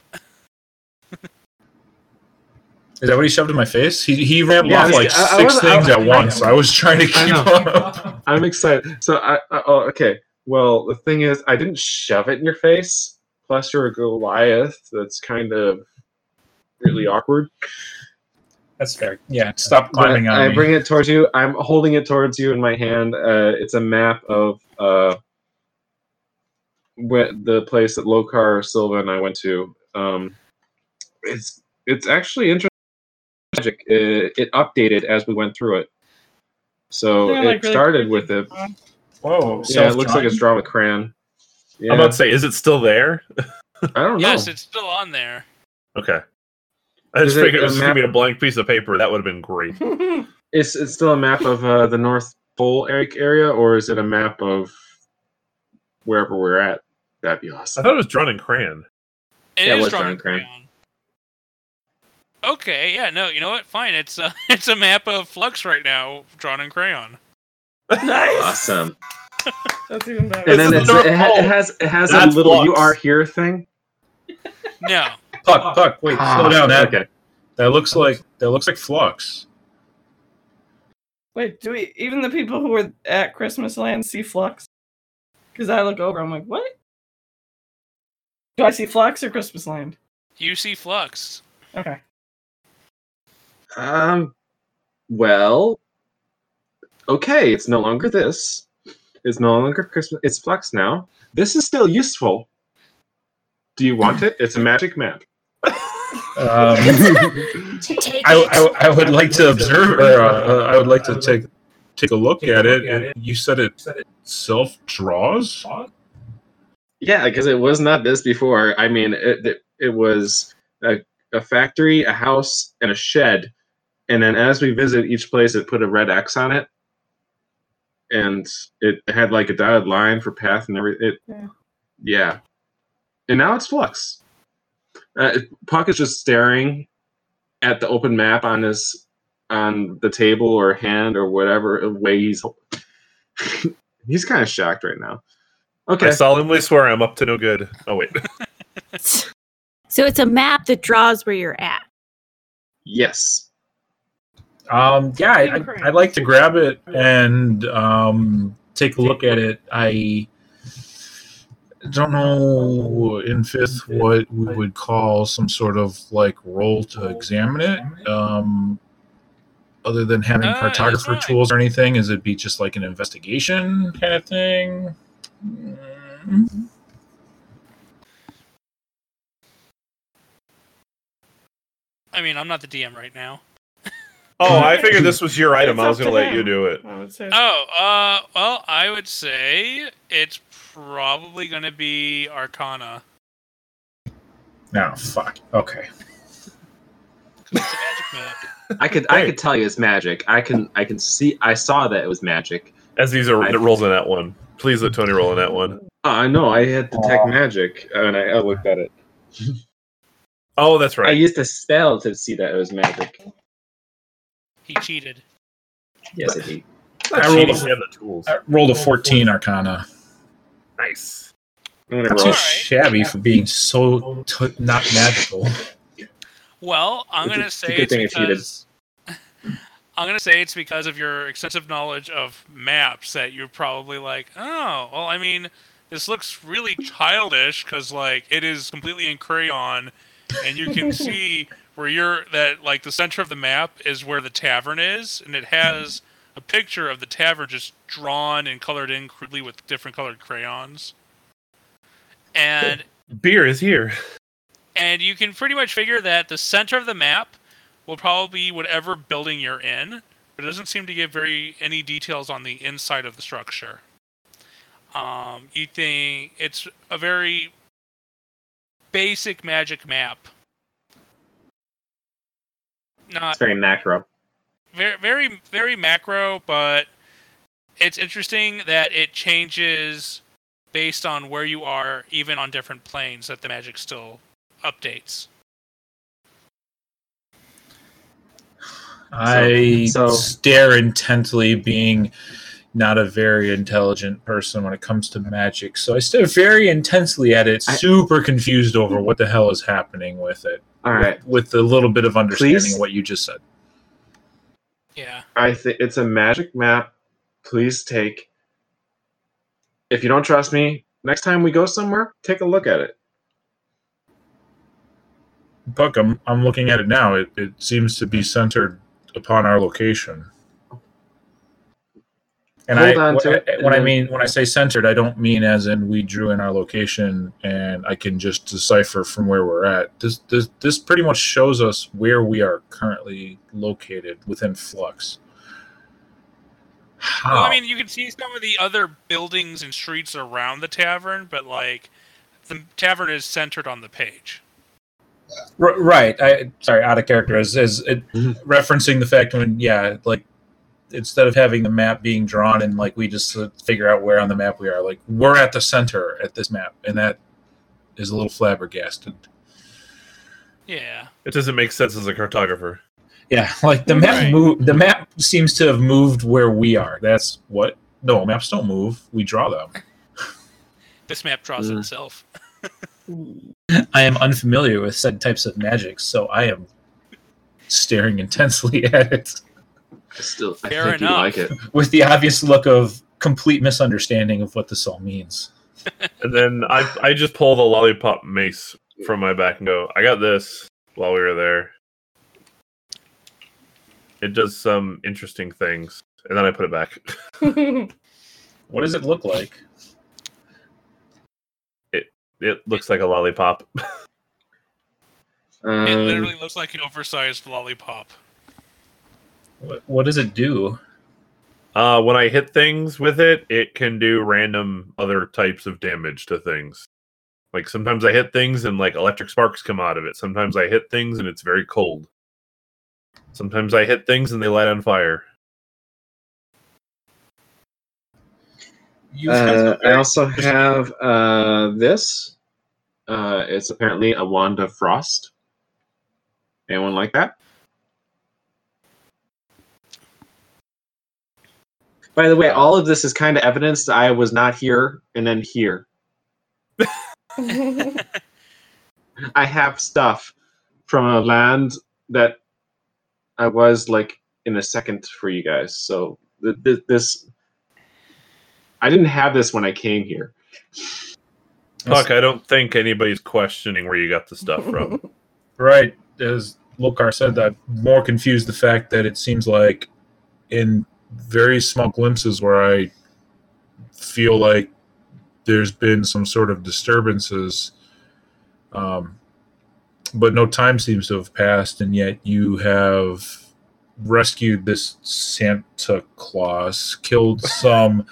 Is that what he shoved in my face? He he rambled Yeah, off like I- I six was- I- things at once. I was trying to I keep up. I'm excited. So I, I oh okay. Well, the thing is, I didn't shove it in your face. Plus, you're a Goliath. That's kind of really awkward. That's fair. Yeah, stop climbing on I me. bring it towards you. I'm holding it towards you in my hand. Uh, it's a map of uh, the place that Lokar Silva and I went to. Um, it's it's actually interesting. Magic. It, it updated as we went through it. So They're, it like, really started creepy. with it. Whoa! Yeah, it looks like it's drawn with crayon. Yeah, I'm about to say, is it still there? I don't know. Yes, it's still on there. Okay. I just Is it figured it a was map- gonna be a blank piece of paper. That would have been great. It's it's still a map of uh, the North Pole Eric area, or is it a map of wherever we're at? That'd be awesome. I thought it was drawn in crayon. It Yeah, it is was drawn drawn in in crayon. crayon. Okay, yeah, no, you know what? Fine, it's a it's a map of Flux right now, drawn in crayon. nice. Awesome. That's even better. And then it's, it, ha- it has it has a little Flux. "you are here" thing. No, Puck, puck. Wait, Ah, slow down. That okay. that looks like that looks like flux. Wait, do we even the people who were at Christmas Land see Flux? Because I look over, I'm like, what? Do I see Flux or Christmas Land? you see Flux. Okay. Um. Well. Okay, it's no longer this. It's no longer Christmas. It's Flux now. This is still useful. Do you want it? It's a magic map. Um, I. I, I would like to observe, or uh, uh, I would like to take take a look at it. And you said it self draws. Yeah, because it was not this before. I mean, it it, it was a, a factory, a house, and a shed. And then as we visit each place, it put a red X on it, and it had like a dotted line for path and everything. It, Yeah. yeah. And now it's Flux. Uh, Puck is just staring at the open map on his on the table or hand or whatever way he's. he's kind of shocked right now. Okay. I solemnly swear I'm up to no good. Oh wait. So it's a map that draws where you're at. Yes. Um, yeah, I, I'd like to grab it and um, take a look at it. I don't know in fifth what we would call some sort of like role to examine it. Um, other than having that's cartographer tools or anything, is it be just like an investigation kind of thing? Mm. I mean, I'm not the DM right now. Oh, I figured this was your item. It's I was gonna to let you do it. I would say. Oh, uh, well, I would say it's probably going to be Arcana. No, fuck. Okay. 'cause It's a magic map. I could I could tell you it's magic. I can I can see I saw that it was magic. As these are I- it rolls in that one. Please let Tony roll in that one. Oh, I know. I had detect Aw. magic and I, I looked at it. Oh, that's right. I used a spell to see that it was magic. He cheated. Yes, indeed. Not I rolled a- have the tools. I rolled a 14 Arcana. Nice. I'm gonna Not too Alright. shabby for being so t- not magical. Well, I'm It's going to a say good it's thing I cheated. because I'm going to say it's because of your extensive knowledge of maps that you're probably like, oh, well, I mean, this looks really childish because like it is completely in crayon, and you can see where you're that like the center of the map is where the tavern is, and it has a picture of the tavern just drawn and colored in crudely with different colored crayons. And Beer is here. and you can pretty much figure that the center of the map will probably be whatever building you're in. But it doesn't seem to give very any details on the inside of the structure. Um, you think it's a very basic magic map. Not It's very macro. very very very macro, but it's interesting that it changes based on where you are, even on different planes, that the magic still updates. I so- stare intently, being not a very intelligent person when it comes to magic. So I stare very intensely at it, I- super confused over what the hell is happening with it. All right. With, with a little bit of understanding Please? of what you just said. Yeah. I think it's a magic map. Please take. If you don't trust me, next time we go somewhere, take a look at it. Puck, I'm, I'm looking at it now. It, it seems to be centered upon our location. And Hold I, on to wh- it, and when I then- mean when I say centered, I don't mean as in we drew in our location and I can just decipher from where we're at. This this this pretty much shows us where we are currently located within Flux. How? Well, I mean, you can see some of the other buildings and streets around the tavern, but like the tavern is centered on the page. R- right. I sorry, out of character as as it, Mhm. referencing the fact when yeah, like instead of having the map being drawn and like we just figure out where on the map we are, like we're at the center at this map, and that is a little flabbergasted. Yeah. It doesn't make sense as a cartographer. Yeah, like the map Right. move. The map seems to have moved where we are. That's what. No, maps don't move. We draw them. This map draws Mm. itself. I am unfamiliar with said types of magic, so I am staring intensely at it I still, I Fair think you enough. like it. with the obvious look of complete misunderstanding of what this all means. And then I I just pull the lollipop mace from my back and go, I got this while we were there. It does some interesting things. And then I put it back. What does it look like? It looks like a lollipop. It Um, literally looks like an oversized lollipop. What, what does it do? Uh, when I hit things with it, it can do random other types of damage to things. Like sometimes I hit things and like electric sparks come out of it. Sometimes I hit things and it's very cold. Sometimes I hit things and they light on fire. Uh, I also have uh, this. Uh, it's apparently a wand of frost. Anyone like that? By the way, all of this is kind of evidence that I was not here and then here. I have stuff from a land that I was like in a second for you guys. So th- th- this, I didn't have this when I came here. Fuck, I don't think anybody's questioning where you got the stuff from. Right, as Lokar said, that more confused the fact that it seems like in very small glimpses where I feel like there's been some sort of disturbances, um, but no time seems to have passed, and yet you have rescued this Santa Claus, killed some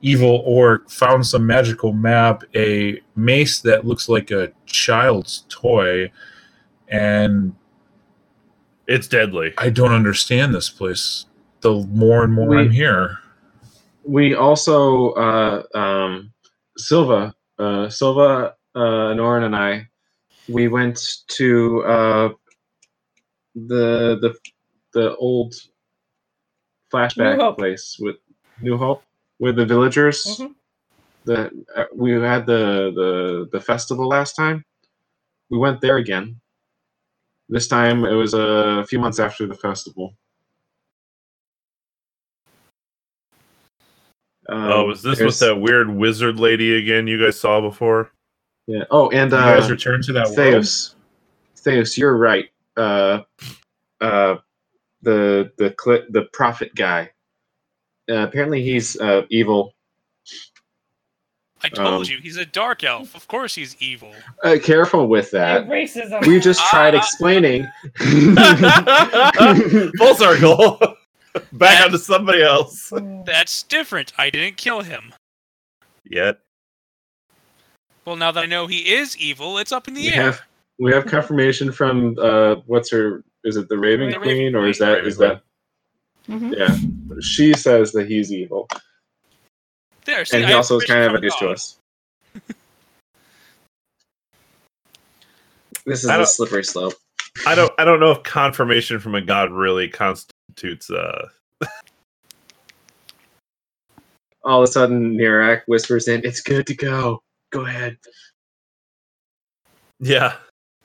evil orc, found some magical map, a mace that looks like a child's toy, and It's deadly. I don't understand this place. The more and more We- I'm here, we also uh, um, Silva, uh, Silva, uh, Norin, and I, we went to uh, the the the old flashback place with New Hope with the villagers. Mhm. The uh, we had the the the festival last time. We went there again. This time it was a few months after the festival. Oh, Um, was this with that weird wizard lady again you guys saw before? Yeah. Oh, and you uh, guys return to that world. Theus, Theus, you're right. Uh, uh, the the cli- the prophet guy. Uh, apparently, he's uh, evil. I told Um, you he's a dark elf. Of course he's evil. Uh, careful with Yeah, that. racism. We just tried Ah. explaining. Full circle. back that, onto somebody else. That's different. I didn't kill him. Yet. Well, now that I know he is evil, it's up in the we air. Have, we have confirmation from uh, what's her? Is it the Raven the Queen, Raven or is that is that? Mm-hmm. Yeah, she says that he's evil. There, see, and he I also is kind of a against to us. this is a slippery slope. I don't I don't know if confirmation from a god really const- constitutes uh All of a sudden, Nirak whispers in, "It's good to go. Go ahead." yeah.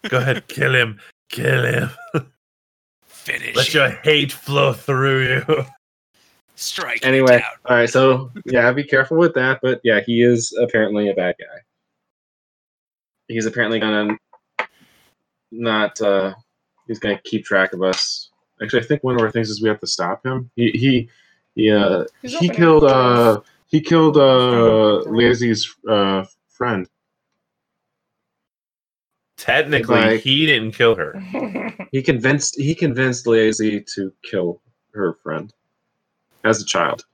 Go ahead, kill him. Kill him. Finish. Let your hate flow through you. Strike. Anyway, down. all right. So yeah, be careful with that. But yeah, he is apparently a bad guy. He's apparently gonna not. uh He's gonna keep track of us. Actually, I think one of our things is we have to stop him. He he he. Uh, he killed. Uh, he killed uh Li Zai's uh friend. Technically, Like- he didn't kill her. He convinced he convinced Li Zai to kill her friend as a child.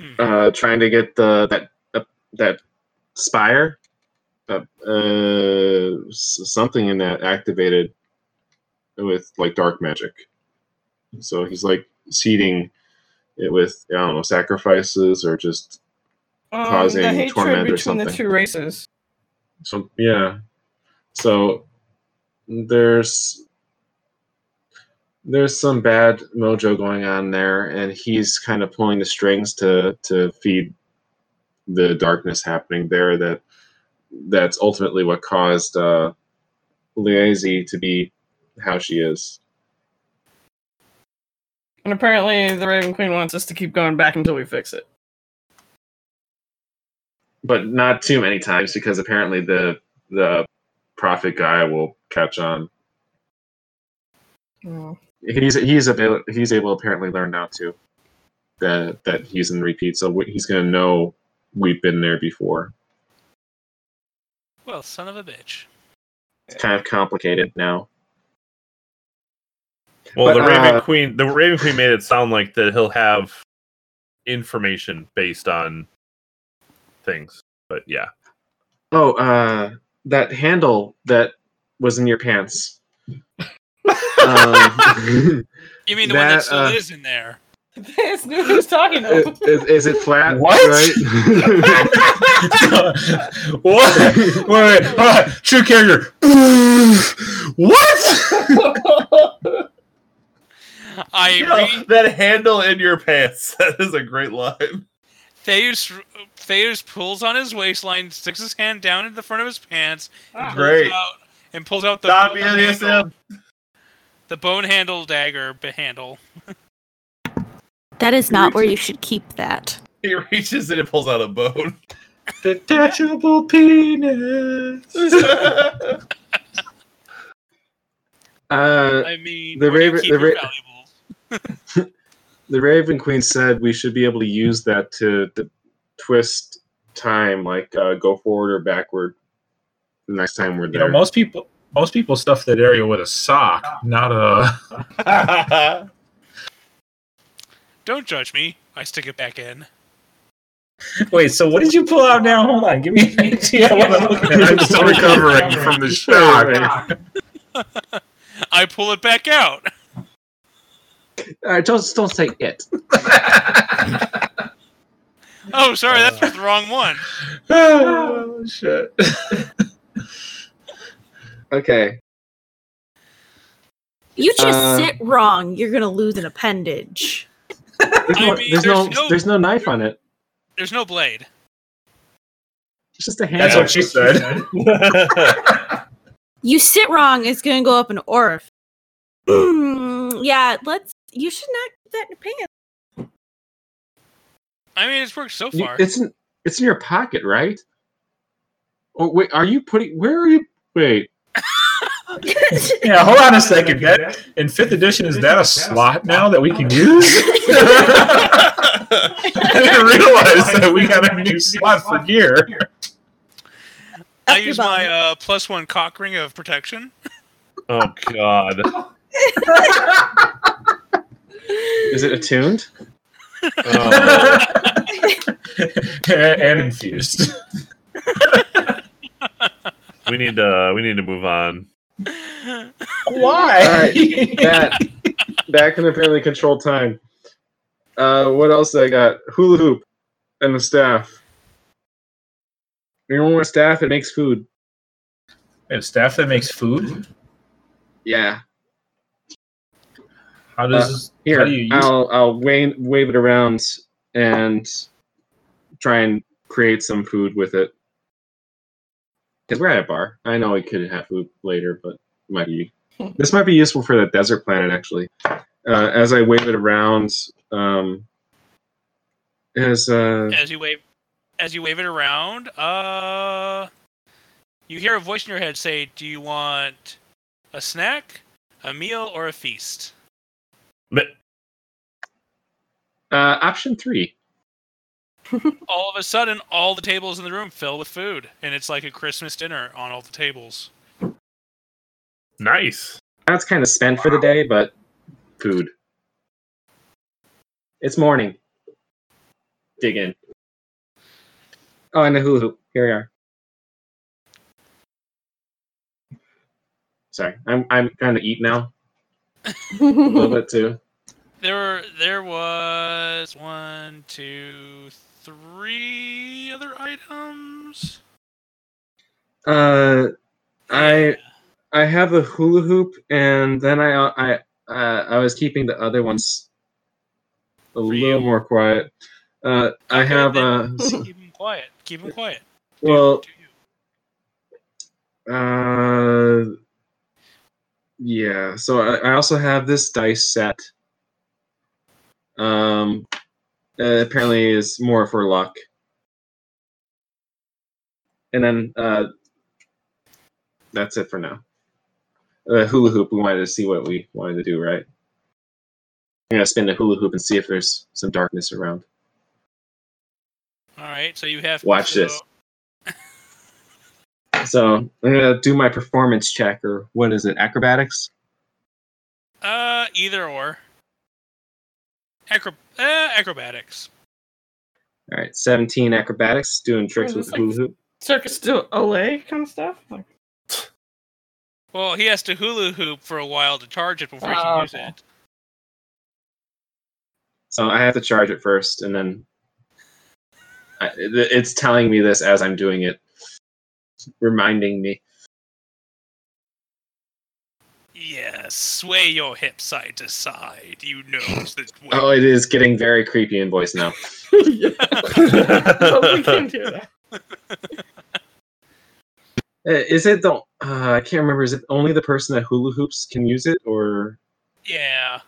Hmm. Uh, trying to get the that uh, that spire, uh, uh, something in that activated with like dark magic. So he's like seeding it with I don't know sacrifices or just Um, Causing the hatred torment or between the two races. So yeah, so there's there's some bad mojo going on there, and he's kind of pulling the strings to to feed the darkness happening there. That that's ultimately what caused uh, Li Zai to be how she is. And apparently, the Raven Queen wants us to keep going back until we fix it. But not too many times because apparently the the prophet guy will catch on. Oh. he's he's able he's able apparently learn now too that that he's in repeat so he's gonna know we've been there before Well, son of a bitch. it's kind of complicated now Well, But, the Raven uh, Queen, the Raven Queen made it sound like that he'll have information based on things. But yeah, oh uh that handle that was in your pants um, You mean the one that That, still uh, is in there? It's new who's talking is, though. is- is it flat What? right what? Wait, wait, hold on. True character. what? I Yo, re- that handle in your pants. That is a great line. Theus Theus pulls on his waistline, sticks his hand down in the front of his pants, pulls Great. out, and pulls out the Stop bone handle, him. the bone handle dagger handle. That is not where you should keep that. He reaches and it pulls out a bone. Detachable penis. uh I mean, The where do you Raven- the Ra- the raven queen said we should be able to use that to, to twist time like uh, go forward or backward the next time we're You there know, most people most people stuff that area with a sock, not a. Don't judge me. I stick it back in. Wait, so what did you pull out now? Hold on, give me an idea what I'm looking at. I'm still recovering from the shock. I pull it back out. All right, don't don't say it. Oh, sorry, that's the wrong one. oh shit! Okay. You just Uh, sit wrong, you're gonna lose an appendage. There's, I no, mean, there's, there's no, no- there's no knife on it. There's no blade. It's just a hand. That's what she said. You sit wrong, it's gonna go up an orifice. Mm, yeah, let's. You should not keep that in your pants. I mean, it's worked so far. it's in it's in your pocket, right? Oh wait, are you putting? Where are you? Wait, Yeah, hold on a second. That in fifth edition is that a slot now that we can use? I didn't realize that we got a new slot for gear. I use my uh, plus one cock ring of protection. oh God. is it attuned? Oh. and infused. we need to. We need to move on. Why? Alright, that that can apparently control time. Uh, what else I got? Hula hoop and the staff. Anyone want a staff that makes food? We have staff that makes food. Yeah. How does Here, how do you use I'll I'll wave wave it around and try and create some food with it. Because we're at a bar. I know we could have food later, but might be this might be useful for the desert planet actually. Uh, as I wave it around, um, as uh, As you wave, as you wave it around, uh, you hear a voice in your head say, "Do you want a snack, a meal, or a feast?" But uh, option three. All of a sudden, all the tables in the room fill with food, and it's like a Christmas dinner on all the tables. nice. That's kind of spent for the day, but food. It's morning. Dig in. Oh, and the hula hoop. Here we are. Sorry, I'm I'm trying to eat now a little bit too. There were there was one, two, three other items. Uh, I I have the hula hoop, and then I I uh, I was keeping the other ones a little you. more quiet. Uh, I have uh, keep them quiet. Keep them quiet. Do- well, do you. Uh, yeah. So I, I also have this dice set. Um, uh, apparently is more for luck. And then uh, that's it for now. Uh, hula hoop. We wanted to see what we wanted to do, right? I'm gonna spin the hula hoop and see if there's some darkness around. All right, so you have Watch this. So I'm gonna do my performance check, or what is it? Acrobatics. Uh, either or. Acro- uh, acrobatics. All right, 17 acrobatics, doing tricks Oh, with that's hula hoop. Circus do Olay kind of stuff. Like, Well, he has to hula hoop for a while to charge it before he Oh, can use okay. it. So I have to charge it first, and then I, it's telling me this as I'm doing it, reminding me. Yes, sway your hips side to side. You know that. Oh, it is getting very creepy in voice now. yeah. But we can do that. Uh, Is it the? Uh, I can't remember. Is it only the person that hula hoops can use it, or yeah.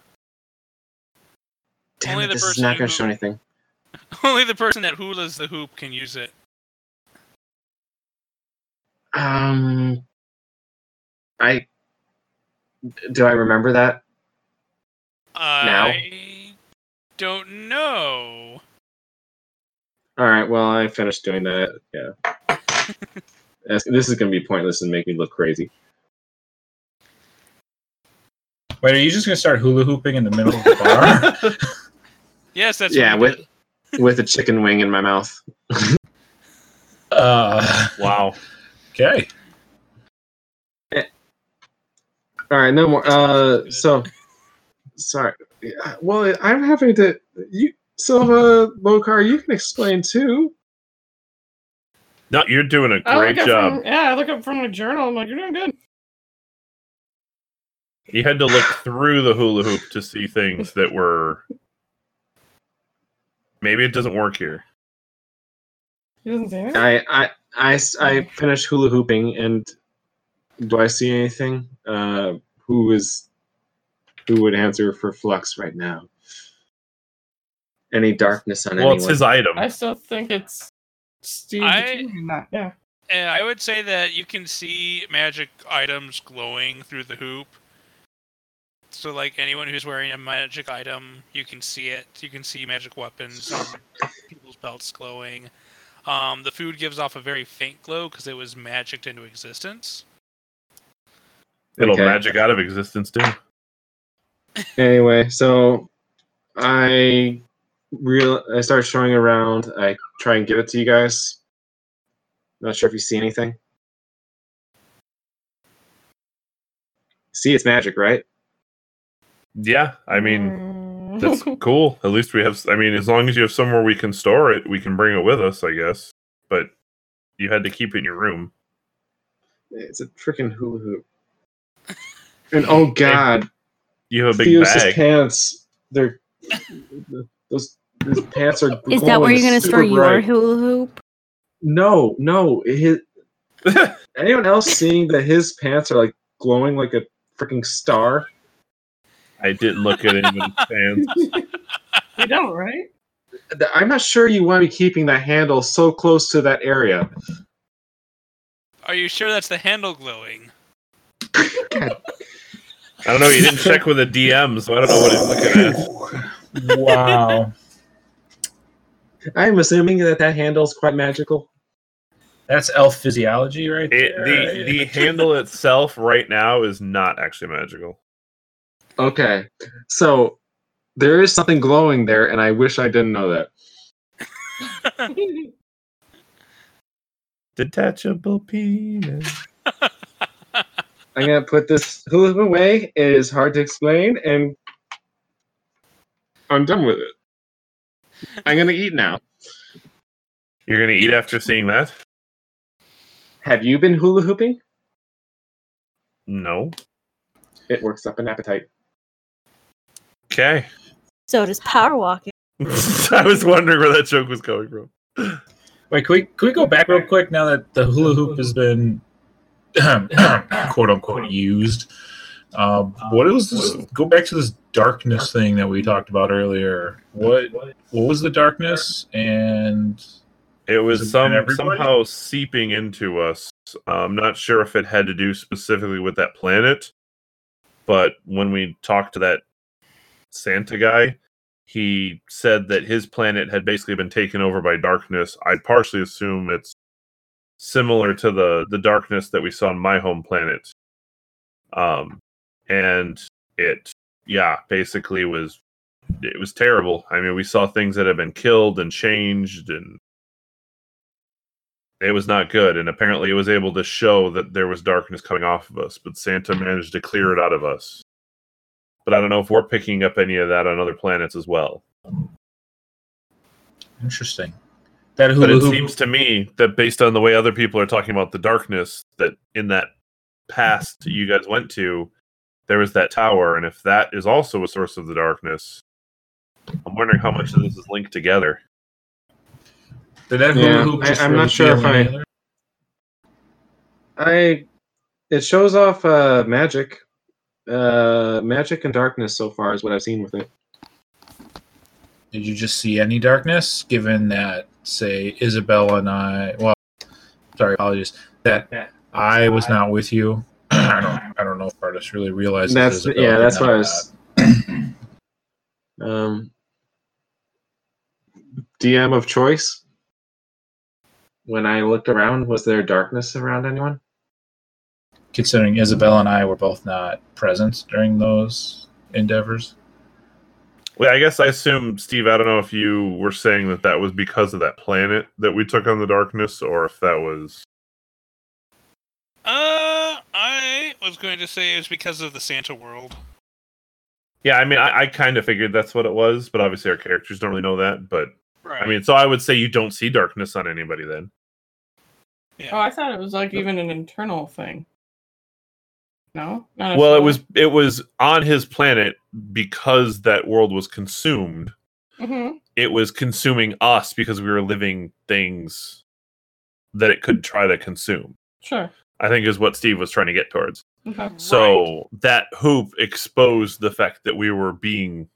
damn Only it, the this is person not going who- to show anything. Only the person that hulas the hoop can use it. Um, I do I remember that? Uh I don't know. All right. Well, I finished doing that. Yeah. This this is going to be pointless and make me look crazy. Wait, are you just gonna start hula hooping in the middle of the bar? Yes, that's Yeah, what with- did. with a chicken wing in my mouth. uh, Wow. okay. All right, no more. Uh, so sorry. Yeah, Well, I'm having to. You, Silva Lokar, you can explain too. No, you're doing a I great look up job. From, yeah, I look up from my journal. I'm like, you're doing good. You had to look through the hula hoop to see things that were. Maybe it doesn't work here. He doesn't say anything. I, I, I, s- I finished hula hooping, and do I see anything? Uh, who is, who would answer for Flux right now? Any darkness on Well, anyone? it's his item. I still think it's Steve. I- between that. Yeah. And I would say that you can see magic items glowing through the hoop. So, like anyone who's wearing a magic item, you can see it. You can see magic weapons on people's belts glowing. Um, the food gives off a very faint glow because it was magicked into existence. It'll Okay. magic out of existence too. Anyway, so I real I start showing around. I try and give it to you guys. Not sure if you see anything. See, it's magic, right? Yeah, I mean Mm. that's cool. At least we have. I mean, as long as you have somewhere we can store it, we can bring it with us, I guess. But you had to keep it in your room. It's a freaking hula hoop. And oh god, You have a big Theus's bag. pants. They're those his pants are. Is that where you're gonna super store your bright. hula hoop? No, no. His, anyone else seeing that his pants are like glowing like a freaking star? I didn't look at anyone's pants. You don't, right? I'm not sure you want to be keeping that handle so close to that area. Are you sure that's the handle glowing? God, I don't know. You didn't check with the DM, so I don't know what he's looking at. wow. I'm assuming that that handle is quite magical. That's elf physiology right It, there. the the handle itself right now is not actually magical. Okay, so there is something glowing there, and I wish I didn't know that. Detachable penis. I'm gonna put this hula hoop away. It is hard to explain, and I'm done with it. I'm gonna eat now. You're gonna eat after seeing that? Have you been hula hooping? No. It works up an appetite. Okay. So does power walking. I was wondering where that joke was coming from. Wait, can we, can we go back real quick now that the hula hoop has been quote unquote used? Um, what was this? Go back to this darkness thing that we talked about earlier. What what was the darkness? And It Was was it some somehow seeping into us. I'm not sure if it had to do specifically with that planet, but when we talked to that Santa guy, he said that his planet had basically been taken over by darkness. I partially assume it's similar to the the darkness that we saw on my home planet. Um, and it, yeah, basically was it was terrible. I mean, we saw things that had been killed and changed, and it was not good. And apparently, it was able to show that there was darkness coming off of us, but Santa managed to clear it out of us. But I don't know if we're picking up any of that on other planets as well. interesting. That But it hoop. seems to me that based on the way other people are talking about the darkness, that in that past you guys went to, there was that tower, and if that is also a source of the darkness, I'm wondering how much of this is linked together. Did that Yeah, hula I, i'm not sure if I- I. It shows off uh, magic, uh, magic and darkness so far is what I've seen with it. Did you just see any darkness? Given that, say, Isabella and I. Well, sorry, apologies. That I was not with you. I don't. I don't know if artists really realize. that That's Isabella yeah. That's what I was. um, DM of choice. When I looked around, was there darkness around anyone? Considering Isabella and I were both not present during those endeavors. Well, I guess I assume, Steve. I don't know if you were saying that that was because of that planet that we took on the darkness, or if that was. Uh, I was going to say it was because of the Santa world. Yeah, I mean, I, I kind of figured that's what it was, but obviously our characters don't really know that. But Right. I mean, so I would say you don't see darkness on anybody then. Oh, I thought it was like even an internal thing. No, Not Well, it was it was on his planet because that world was consumed. Mhm. It was consuming us because we were living things that it could try to consume. Sure. I think is what Steve was trying to get towards. Okay. So that hoop exposed the fact that we were being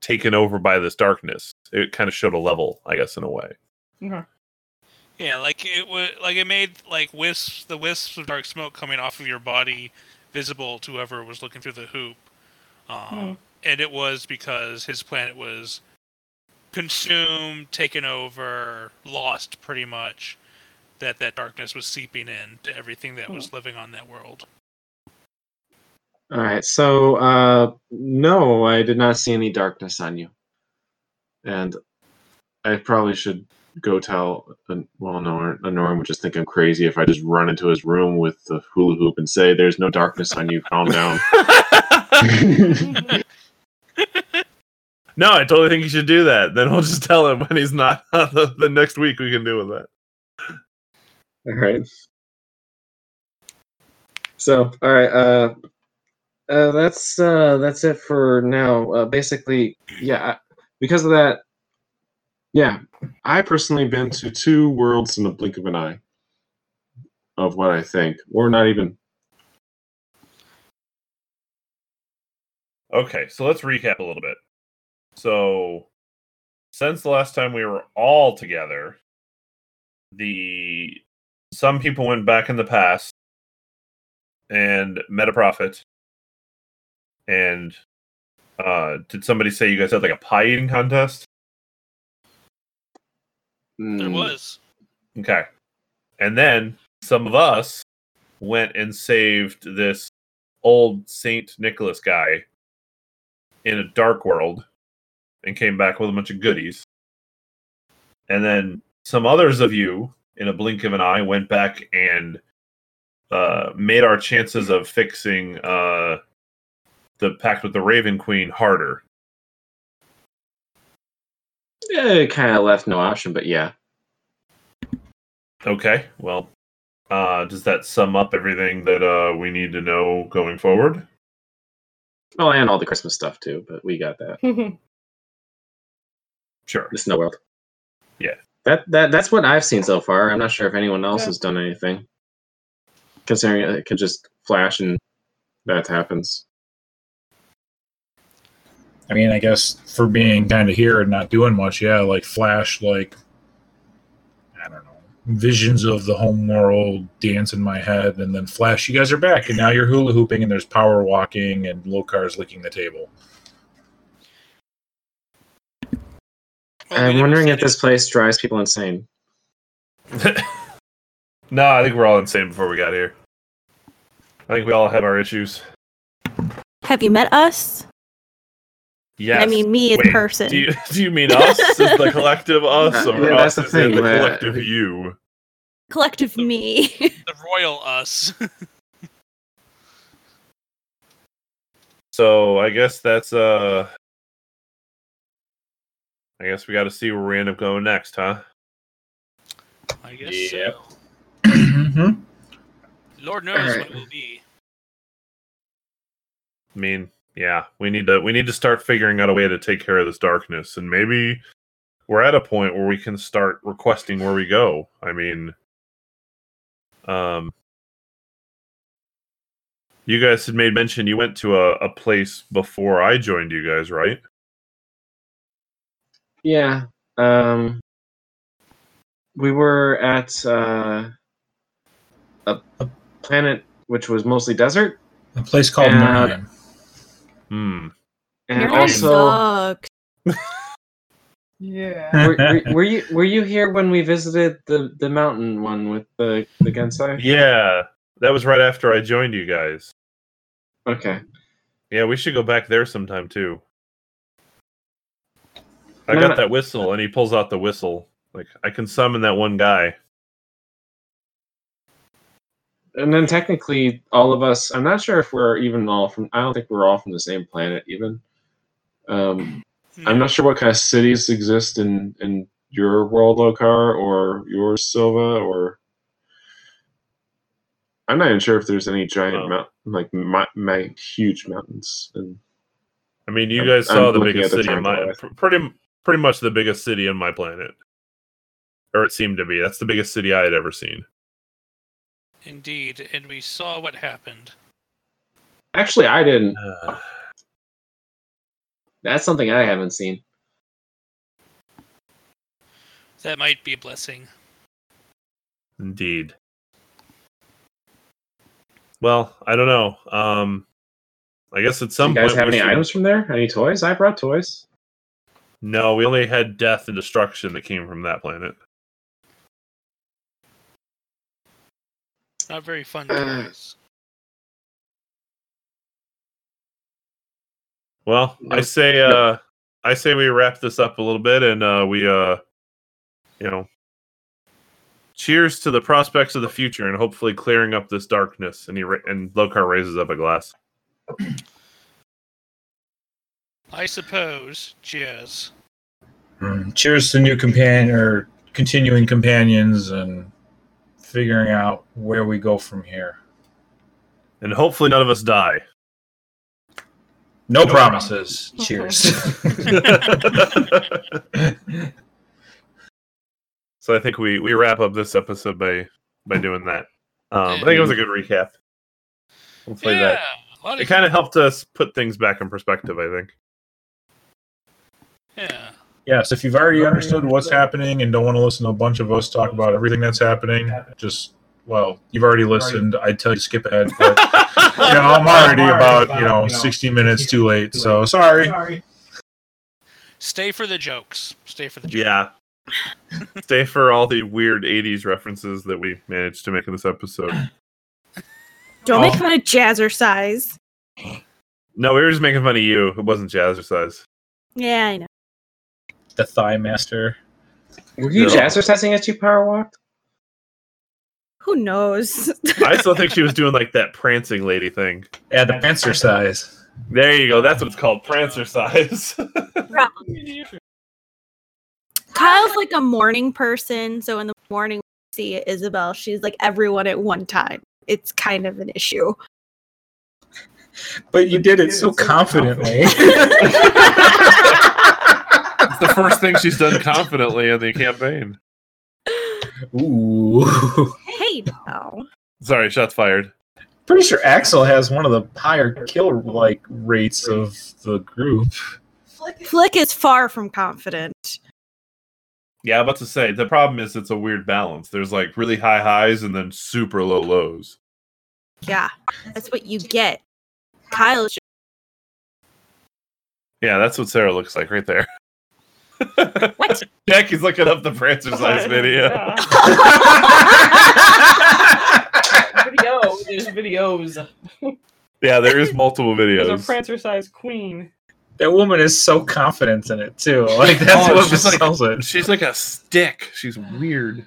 taken over by this darkness. It kind of showed a level, I guess, in a way. Okay. Yeah, like it was like it made like wisps, the wisps of dark smoke coming off of your body visible to whoever was looking through the hoop. Um, Hmm. And it was because his planet was consumed, taken over, lost pretty much. That that darkness was seeping in to everything that was living on that world. All right. So, uh, no, I did not see any darkness on you, and I probably should go tell. Uh, well, no, Norm would just think I'm crazy if I just run into his room with the hula hoop and say, "There's no darkness on you. Calm down." no, I totally think you should do that. Then we'll just tell him when he's not the, the next week we can deal with that. All right. So, all right. Uh, uh, that's uh, that's it for now. Uh, basically, yeah. Because of that, yeah, I personally been to two worlds in the blink of an eye. Of what I think, or not even. Okay, so let's recap a little bit. So, since the last time we were all together, the some people went back in the past and met a prophet. And uh did somebody say you guys had like a pie eating contest? There Mm, was. Okay. And then some of us went and saved this old Saint Nicholas guy in a dark world and came back with a bunch of goodies. And then some others of you, in a blink of an eye, went back and uh, made our chances of fixing uh, the pact with the Raven Queen harder. Yeah, it kind of left no option, but yeah. Okay, well, uh, does that sum up everything that uh, we need to know going forward? Oh, and all the Christmas stuff too, but we got that. Sure. The snow world. Yeah. That that that's what I've seen so far. I'm not sure if anyone else Yeah. has done anything. Considering it could just flash and that happens. I mean, I guess for being kind of here and not doing much, yeah, like Flash, like I don't know, visions of the home world dance in my head, and then Flash, you guys are back, and now you're hula hooping, and there's power walking, and Lokar's licking the table. I'm wondering if this place drives people insane. no, I think we're all insane before we got here. I think we all have our issues. Have you met us? Yes. I mean, me in Wait, person. Do you, do you mean us as the collective us, or yeah, us that's the as in thing, the uh, collective you? Collective me. the royal us. So I guess that's uh. I guess we got to see where we end up going next, huh? I guess Yep. so. Mhm. Lord knows Alright. what it will be. I mean, yeah, we need to we need to start figuring out a way to take care of this darkness, and maybe we're at a point where we can start requesting where we go. I mean, um, you guys had made mention you went to a, a place before I joined you guys, right? Yeah. Um we were at uh a, a planet which was mostly desert A place called Uh, Nurheim. Hmm. and Your name also sucks. yeah. were, were, were you were you here when we visited the the mountain one with the the Genasi? Yeah, that was right after I joined you guys. Okay. Yeah, we should go back there sometime too. I No, got that whistle, and he pulls out the whistle. Like I can summon that one guy. And then technically all of us I'm not sure if we're even all from I don't think we're all from the same planet even. Um I'm not sure what kind of cities exist in in your world, Lokar, or yours, Silva, or I'm not even sure if there's any giant Oh. mountain, like my, my huge mountains. And I mean, you I'm- guys I'm saw the biggest the city in my pretty pretty much the biggest city in my planet, or it seemed to be. That's the biggest city I had ever seen. Indeed, and we saw what happened. actually, I didn't. Uh, That's something I haven't seen. That might be a blessing. Indeed. Well, I don't know. Um, I guess at some you guys point have any should- items from there? Any toys? I brought toys. No, we only had death and destruction that came from that planet. Not very fun Uh. toys. Well, I say uh I say we wrap this up a little bit and uh we uh you know cheers to the prospects of the future and hopefully clearing up this darkness and he ra- and Lokar raises up a glass. I suppose. Cheers. Mm, cheers to new companion or continuing companions and figuring out where we go from here. And hopefully none of us die. No promises. Cheers. so I think we we wrap up this episode by by doing that. Um, I think it was a good recap. Hopefully yeah, that it kind of helped us put things back in perspective. I think. Yeah. yes, if you've already understood what's happening and don't want to listen to a bunch of us talk about everything that's happening, just well, you've already listened. I'd tell you to skip ahead, but you know, I'm already about you know 60 minutes too late. So sorry. Stay for the jokes. Stay for the jokes. Yeah. Stay for all the weird '80s references that we managed to make in this episode. Don't make Oh. fun of Jazzercise. No, we were just making fun of you. It wasn't jazzercise. Yeah, I know. The ThighMaster. Were you No. jazzercising as you power walked? Who knows? I still think she was doing like that prancing lady thing. Yeah, the Prancercise. There you go. That's what it's called, prancercise. Kyle's like a morning person, so in the morning we see Isabel, she's like everyone at one time. It's kind of an issue. But you did it so confidently. it's the first thing she's done confidently in the campaign. Ooh. Hey now. Sorry, shots fired. Pretty sure Axel has one of the higher kill like rates of the group. Flick is far from confident. Yeah, I'm about to say the problem is it's a weird balance. There's like really high highs and then super low lows. Yeah, that's what you get. Kyle's just, Yeah, that's what Sarah looks like right there. What? Jackie's looking up the prancercise video. Video. There's videos. Yeah, there is multiple videos. There's a videos. prancer sized queen. That woman is so confident in it too. Like that's Oh, what she's like- sells it. She's like a stick. She's weird.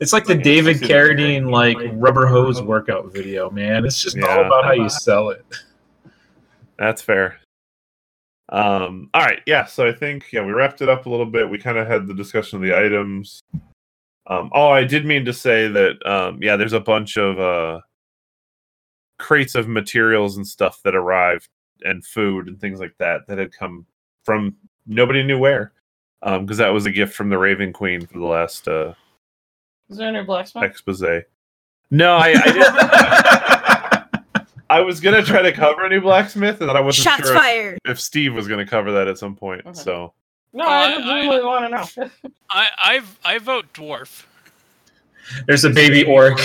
It's like the David Carradine like rubber hose workout video, man. It's just all about how you sell it. That's fair. Um, all right, yeah. So I think yeah, we wrapped it up a little bit. We kind of had the discussion of the items. Um, oh, I did mean to say that. Um, yeah, there's a bunch of uh, crates of materials and stuff that arrived, and food and things like that that had come from nobody knew where, because that was a gift from the Raven Queen for the last uh, Is there any blacksmith? expose. No, I, I didn't. I was gonna try to cover a new blacksmith, and then I wasn't shots sure if- fired. if Steve was going to cover that at some point. Okay. So No, I Uh, genuinely want to know. I I I vote dwarf. There's a baby orc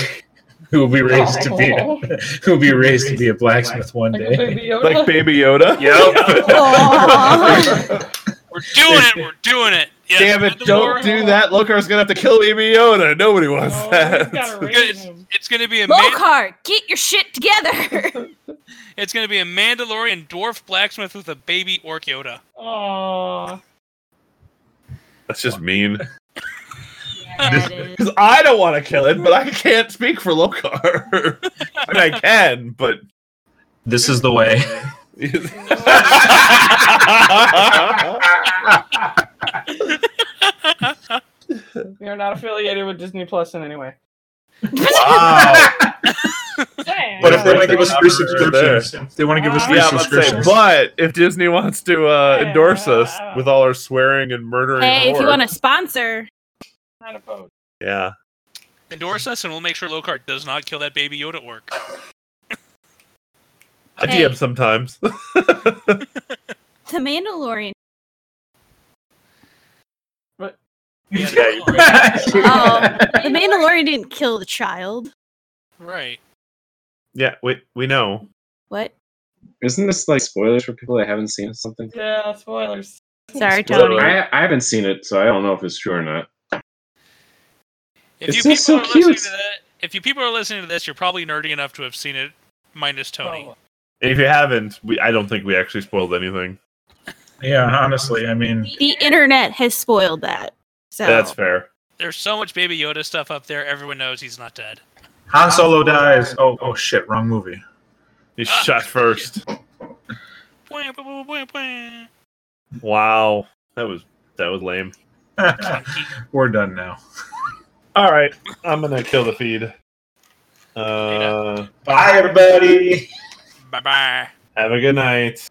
who will be raised to be Oh. a, who will be raised to be a blacksmith one Like day. baby Yoda. like Baby Yoda. Aw. We're doing it. We're doing it. Yes, Damn it! Don't do that. Lokar's gonna have to kill Baby Yoda. Nobody wants Oh, that. he's gotta raise Good. him. It's gonna be a man- Lokar, get your shit together. it's gonna be a Mandalorian dwarf blacksmith with a baby orc Yoda. Aw. That's just mean. yeah. Because I don't want to kill it, but I can't speak for Lokar. I mean, I can, but. This is the way. We are not affiliated with Disney Plus in any way. wow. Dang. But if they want to give us free subscriptions, if they want to give us free Yeah, I'm about to say, subscriptions. but if Disney wants to uh, Yeah, endorse us with all our swearing and murdering, hey, if you want to sponsor, Not opposed. yeah, Endorse us, and we'll make sure Lokar does not kill that baby Yoda orc. I Hey. DM sometimes. the Mandalorian. Yeah, Oh, the Mandalorian didn't kill the child. right. yeah, we we know. What? Isn't this like spoilers for people that haven't seen something? Yeah, spoilers. Sorry, Spoiler Tony. I, I haven't seen it, so I don't know if it's true or not. If It's you just so people are listening cute. to that, if you people are listening to this, you're probably nerdy enough to have seen it, minus Tony. Oh. And if you haven't, we, I don't think we actually spoiled anything. yeah, honestly, I mean, The internet has spoiled that. So That's fair. There's so much Baby Yoda stuff up there. Everyone knows he's not dead. Han Solo dies. Oh, oh shit, wrong movie. He's shot first. Bwah, bwah. Wow, that was that was lame. We're done now. All right, I'm gonna kill the feed. Uh, Bye, everybody. Bye bye. have a good night.